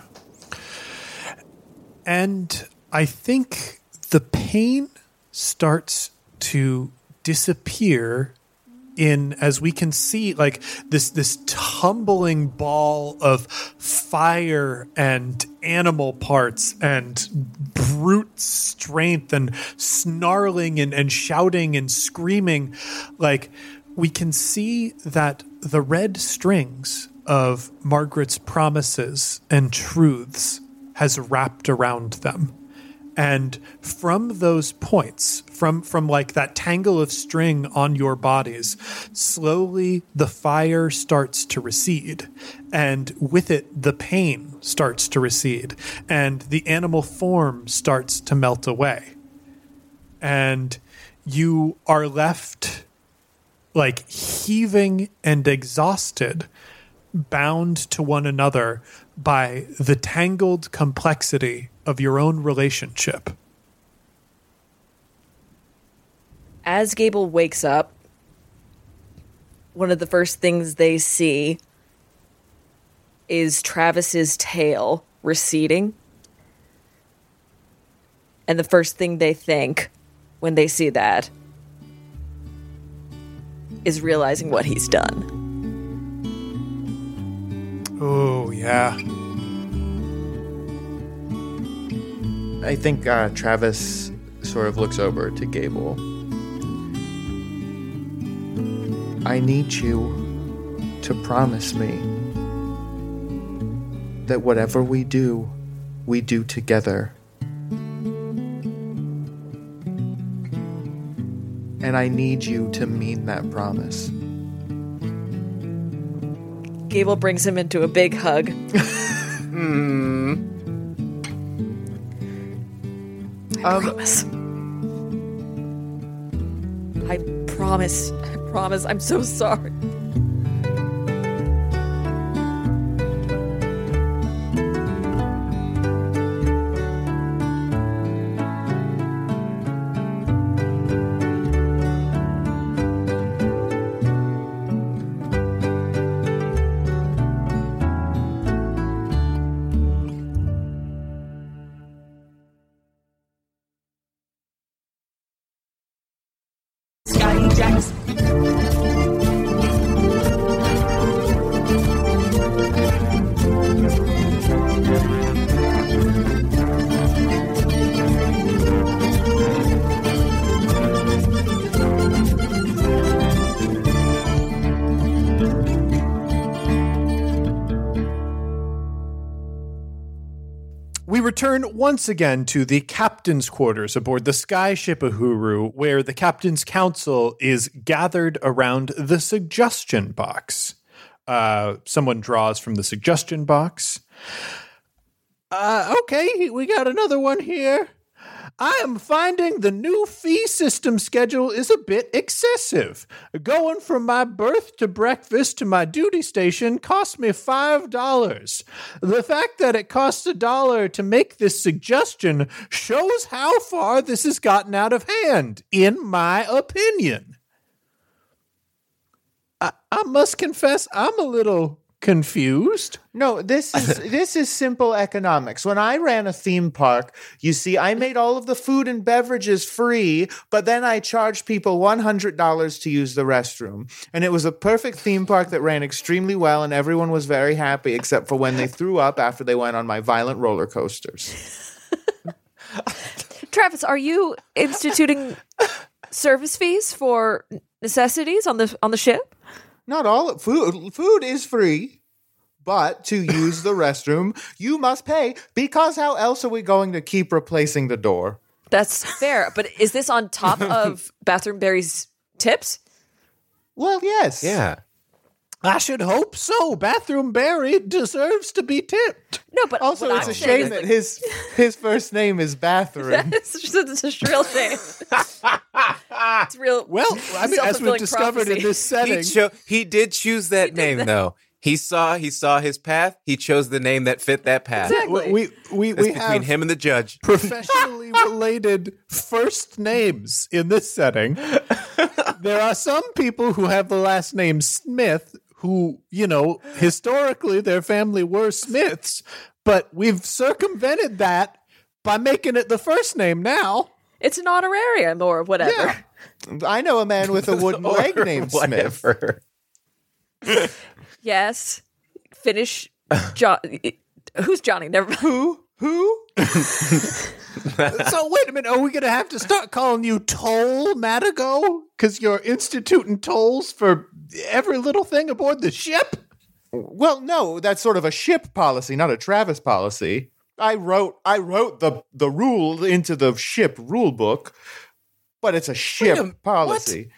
And I think the pain starts to disappear in as we can see like this this tumbling ball of fire and animal parts and brute strength and snarling and, and shouting and screaming. Like we can see that the red strings of Margaret's promises and truths has wrapped around them and from those points from from like that tangle of string on your bodies slowly the fire starts to recede. And with it the pain starts to recede. And the animal form starts to melt away. And you are left like heaving and exhausted bound to one another by the tangled complexity of your own relationship. As Gable wakes up, one of the first things they see is Travis's tail receding. And the first thing they think when they see that is realizing what he's done. Oh, yeah. I think uh, Travis sort of looks over to Gable. I need you to promise me that whatever we do, we do together. And I need you to mean that promise. Gable brings him into a big hug. I promise. I promise. I promise. I'm so sorry. Return once again to the captain's quarters aboard the skyship Uhuru, where the captain's council is gathered around the suggestion box. Uh, someone draws from the suggestion box. Uh, okay, we got another one here. I am finding the new fee system schedule is a bit excessive. Going from my berth to breakfast to my duty station cost me $5. The fact that it costs a dollar to make this suggestion shows how far this has gotten out of hand, in my opinion. I, I must confess, I'm a little confused. No, this is this is simple economics. When I ran a theme park, you see, I made all of the food and beverages free, but then I charged people one hundred dollars to use the restroom, and it was a perfect theme park that ran extremely well, and everyone was very happy, except for when they threw up after they went on my violent roller coasters. Travis, are you instituting service fees for necessities on the on the ship? Not all food food is free. But to use the restroom, you must pay because how else are we going to keep replacing the door? That's fair. But is this on top of Bathroom Barry's tips? Well, yes. Yeah. I should hope so. Bathroom Barry deserves to be tipped. No, but Also, it's I'm a shame that like, his his first name is Bathroom. it's, just, it's a real shame. it's real. Well, I mean, as we've self-fulfilling discovered in this setting, He, cho- he did choose that name though. He saw he saw his path. He chose the name that fit that path. Exactly. we we, That's we between have him and the judge. professionally related first names in this setting. There are some people who have the last name Smith who, you know, historically their family were Smiths, but we've circumvented that by making it the first name now. It's an honorarium or whatever. Yeah. I know a man with a wooden leg named Smith. Yes. Finish. John. Who's Johnny? Never. Who? Who? So wait a minute, are we going to have to start calling you Toll Madigo because you're instituting tolls for every little thing aboard the ship? Well, no, that's sort of a ship policy, not a Travis policy. I wrote I wrote the the rule into the ship rule book, but it's a ship a- what? policy.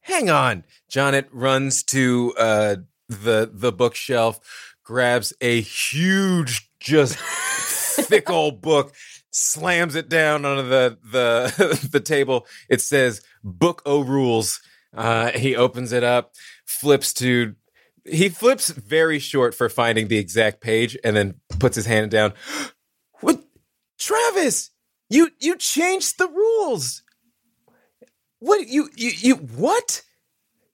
Hang on. Jonnet runs to uh, the the bookshelf, grabs a huge, just thick old book, slams it down onto the the the table. It says "Book O Rules." Uh, he opens it up, flips to. He flips very short for finding the exact page, and then puts his hand down. What, Travis? You you changed the rules. What you you you what?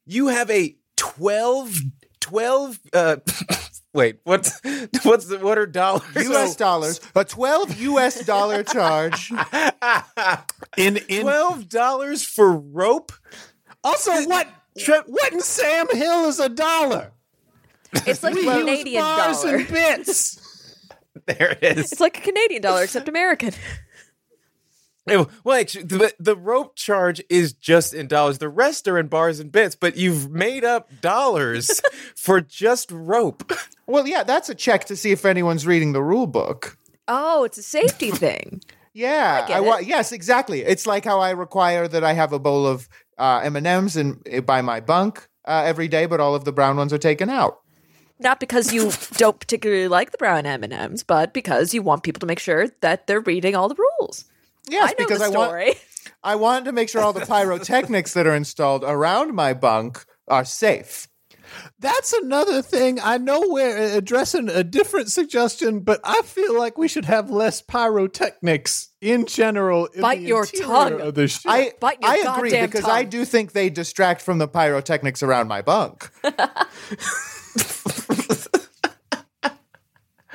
You have a 12 12 uh wait, what's what's the what are dollars? US dollars, a 12 US dollar charge. In in Twelve dollars for rope? also what what in Sam Hill is a dollar? It's like a We use Canadian bars dollar. and bits. There it is. It's like a Canadian dollar except American. Well, actually, the, the rope charge is just in dollars. The rest are in bars and bits, but you've made up dollars for just rope. Well, yeah, that's a check to see if anyone's reading the rule book. Oh, it's a safety thing. Yeah, I get wa- yes, exactly. It's like how I require that I have a bowl of uh, M and M's in by my bunk uh, every day, but all of the brown ones are taken out. Not because you don't particularly like the brown M and M's, but because you want people to make sure that they're reading all the rules. Yes, I know because the I want. I wanted to make sure all the pyrotechnics that are installed around my bunk are safe. That's another thing. I know we're uh, addressing a different suggestion, but I feel like we should have less pyrotechnics in general. In Bite the your interior tongue. Of the ship. I Bite your I agree goddamn because I do think they distract from the pyrotechnics around my bunk.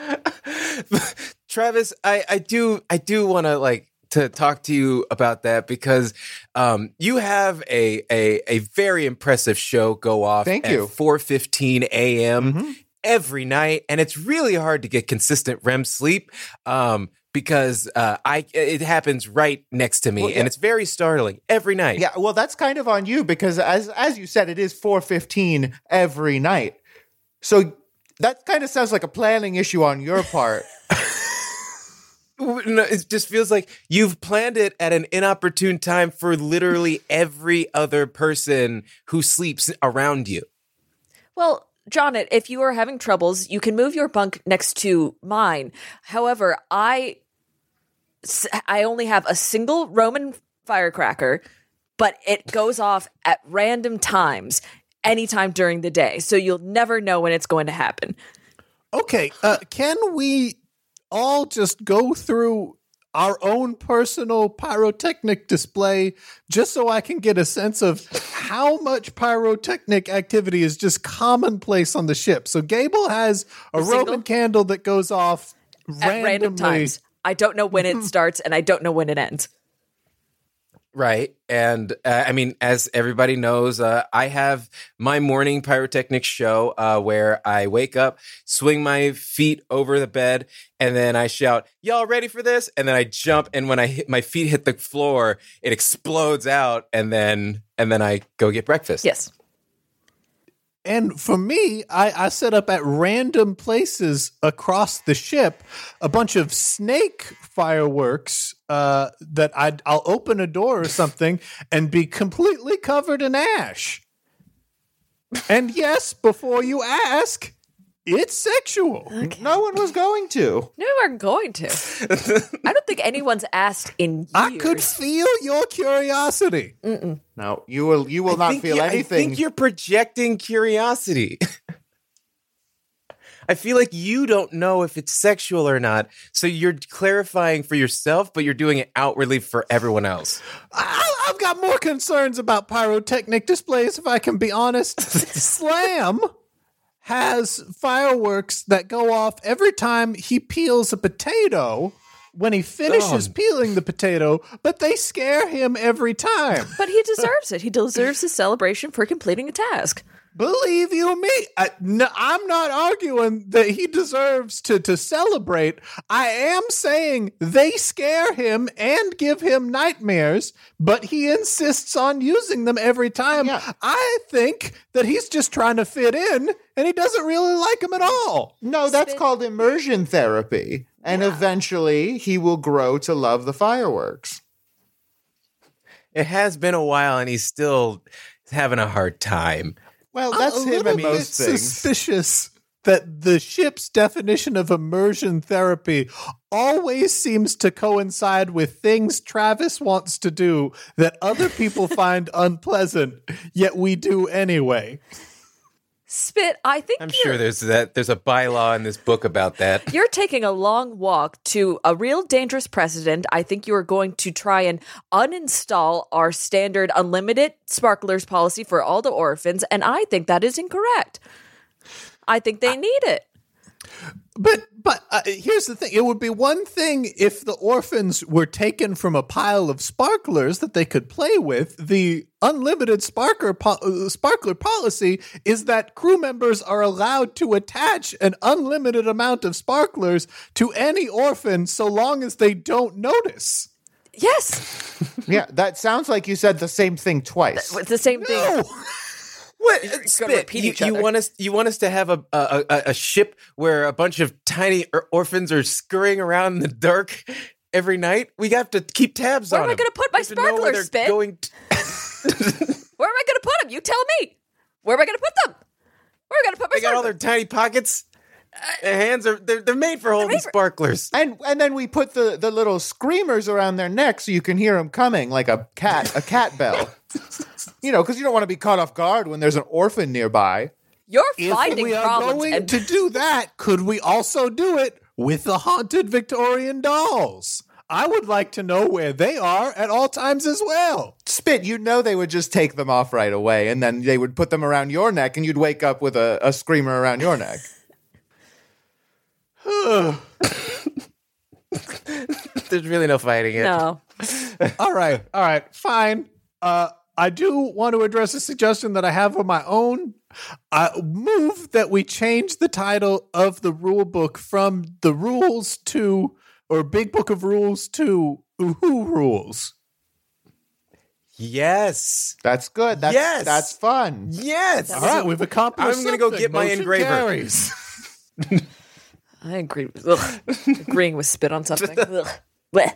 Travis, I, I do I do want to like to talk to you about that because um, you have a, a a very impressive show go off Thank at you. 4:15 a.m. every night and it's really hard to get consistent REM sleep um, because uh, I it happens right next to me Well, yeah. and it's very startling every night. Yeah, well, that's kind of on you because as as you said, it is four fifteen every night. So that kind of sounds like a planning issue on your part. No, it just feels like you've planned it at an inopportune time for literally every other person who sleeps around you. Well, Jonnet, if you are having troubles, you can move your bunk next to mine. However, I I only have a single Roman firecracker, but it goes off at random times anytime during the day. So you'll never know when it's going to happen. Okay, uh, can we all just go through our own personal pyrotechnic display just so I can get a sense of how much pyrotechnic activity is just commonplace on the ship? So Gable has a single? Roman candle that goes off At randomly. random times. I don't know when it starts and I don't know when it ends. Right. And uh, I mean, as everybody knows, uh, I have my morning pyrotechnics show uh, where I wake up, swing my feet over the bed, and then I shout, Y'all ready for this? And then I jump, and when I hit my feet hit the floor, it explodes out, and then and then I go get breakfast. Yes. and for me, I, I set up at random places across the ship a bunch of snake fireworks uh, that I'd, I'll open a door or something and be completely covered in ash. And yes, before you ask, it's sexual. No one was going to. No, we're going to. I don't think anyone's asked in years. I could feel your curiosity. No, you will. You will not feel you- anything. I think you're projecting curiosity. I feel like you don't know if it's sexual or not, so you're clarifying for yourself, but you're doing it outwardly for everyone else. I, I've got more concerns about pyrotechnic displays, if I can be honest. Slam has fireworks that go off every time he peels a potato when he finishes Oh. peeling the potato, but they scare him every time. But he deserves it. He deserves a celebration for completing a task. Believe you me, I, no, I'm not arguing that he deserves to, to celebrate. I am saying they scare him and give him nightmares, but he insists on using them every time. Yeah. I think that he's just trying to fit in and he doesn't really like them at all. no, that's called immersion therapy, and eventually he will grow to love the fireworks. It has been a while, and he's still having a hard time. Well, I'm that's a him bit most things. suspicious that the ship's definition of immersion therapy always seems to coincide with things Travis wants to do that other people find unpleasant, yet we do anyway. Spit, I think I'm sure there's that. There's a bylaw in this book about that. you're taking a long walk to a real dangerous precedent. I think you are going to try and uninstall our standard unlimited sparklers policy for all the orphans, and I think that is incorrect. I think they need it. But but uh, here's the thing: it would be one thing if the orphans were taken from a pile of sparklers that they could play with. The unlimited sparkler po- uh, sparkler policy is that crew members are allowed to attach an unlimited amount of sparklers to any orphan so long as they don't notice. Yes, yeah, that sounds like you said the same thing twice. it's the same thing. No. What? Uh, gonna Spit, repeat you, you want us? You want us to have a a, a a ship where a bunch of tiny orphans are scurrying around in the dark every night? We have to keep tabs Where on Where am I gonna put my We have to know where sparklers, they're Spit? Going t- Where am I going to put them? You tell me. Where am I going to put them? Where am I going to put my they got all their tiny pockets. Uh, their hands are they're, they're made for holding made for- sparklers. And and then we put the, the little screamers around their neck so you can hear them coming like a cat a cat bell. you know, because you don't want to be caught off guard when there's an orphan nearby. You're If finding we are problems. going and- to do that, could we also do it with the haunted Victorian dolls? I would like to know where they are at all times as well. Spit, you know they would just take them off right away, and then they would put them around your neck, and you'd wake up with a, a screamer around your neck. There's really no fighting it. no. all right, all right, fine. Uh, I do want to address a suggestion that I have on my own. I move that we change the title of the rule book from the rules to, or Big Book of Rules to Who Rules. Yes. That's good. That's Yes. that's fun. Yes. All right, we've accomplished. I'm gonna go something. get my engraver. I agree with ugh. agreeing with spit on something. Ugh. Blech.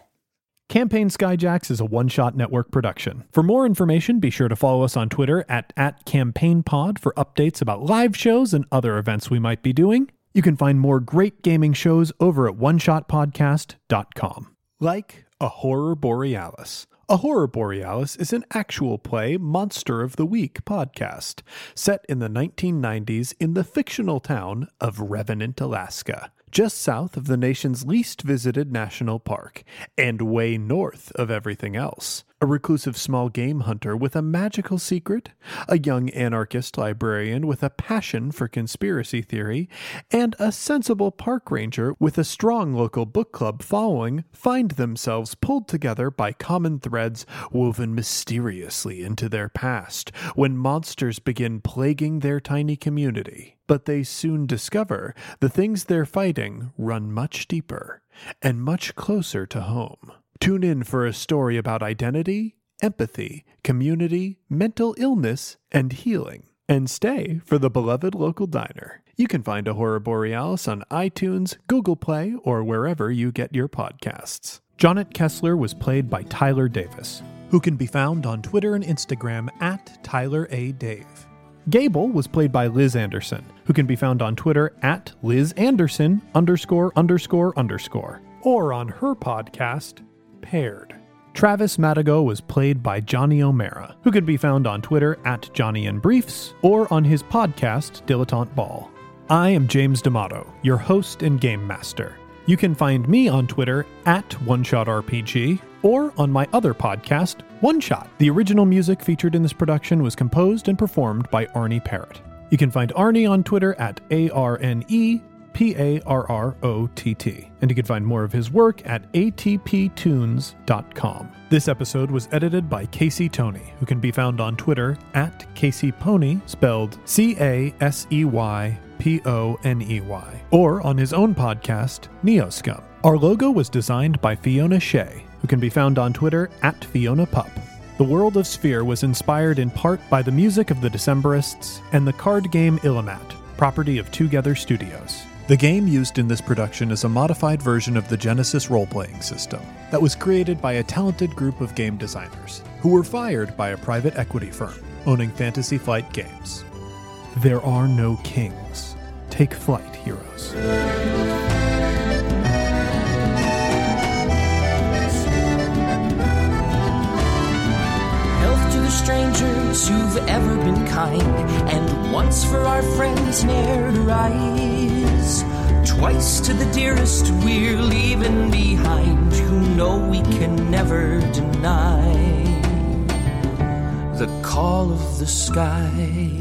Campaign Skyjacks is a one shot network production. For more information, be sure to follow us on Twitter at, at CampaignPod for updates about live shows and other events we might be doing. You can find more great gaming shows over at oneshotpodcast.com. Like A Horror Borealis. A Horror Borealis is an actual play Monster of the Week podcast set in the 1990s in the fictional town of Revenant, Alaska just south of the nation's least visited national park, and way north of everything else. A reclusive small game hunter with a magical secret, a young anarchist librarian with a passion for conspiracy theory, and a sensible park ranger with a strong local book club following find themselves pulled together by common threads woven mysteriously into their past when monsters begin plaguing their tiny community but they soon discover the things they're fighting run much deeper and much closer to home. Tune in for a story about identity, empathy, community, mental illness, and healing. and stay for the beloved local diner. You can find A Horror Borealis on iTunes, Google Play, or wherever you get your podcasts. Jonnet Kessler was played by Tyler Davis, who can be found on Twitter and Instagram at Tyler A. Dave. Gable was played by Liz Anderson, who can be found on Twitter at Liz Anderson underscore underscore underscore, or on her podcast, Paired. Travis Madigo was played by Johnny O'Mara, who can be found on Twitter at Johnny in Briefs or on his podcast, Dilettante Ball. I am James D'Amato, your host and game master. You can find me on Twitter at OneShotRPG or on my other podcast, One Shot. The original music featured in this production was composed and performed by Arne Parrott. You can find Arne on Twitter at A R N E P A R R O T T. And you can find more of his work at atptunes.com. This episode was edited by Casey Tony, who can be found on Twitter at Casey Poney, spelled C A S E Y P O N E Y, or on his own podcast, Neoscum. Our logo was designed by Fiona Shea, who can be found on Twitter at Fiona Pup. The world of Sphere was inspired in part by the music of the Decemberists and the card game Illimat, property of Twogether Studios. The game used in this production is a modified version of the Genesys role playing system that was created by a talented group of game designers who were fired by a private equity firm owning Fantasy Flight Games. There are no kings. Take flight, heroes. Health to the strangers who've ever been kind, and once for our friends ne'er to rise. Twice to the dearest we're leaving behind, who know we can never deny the call of the sky.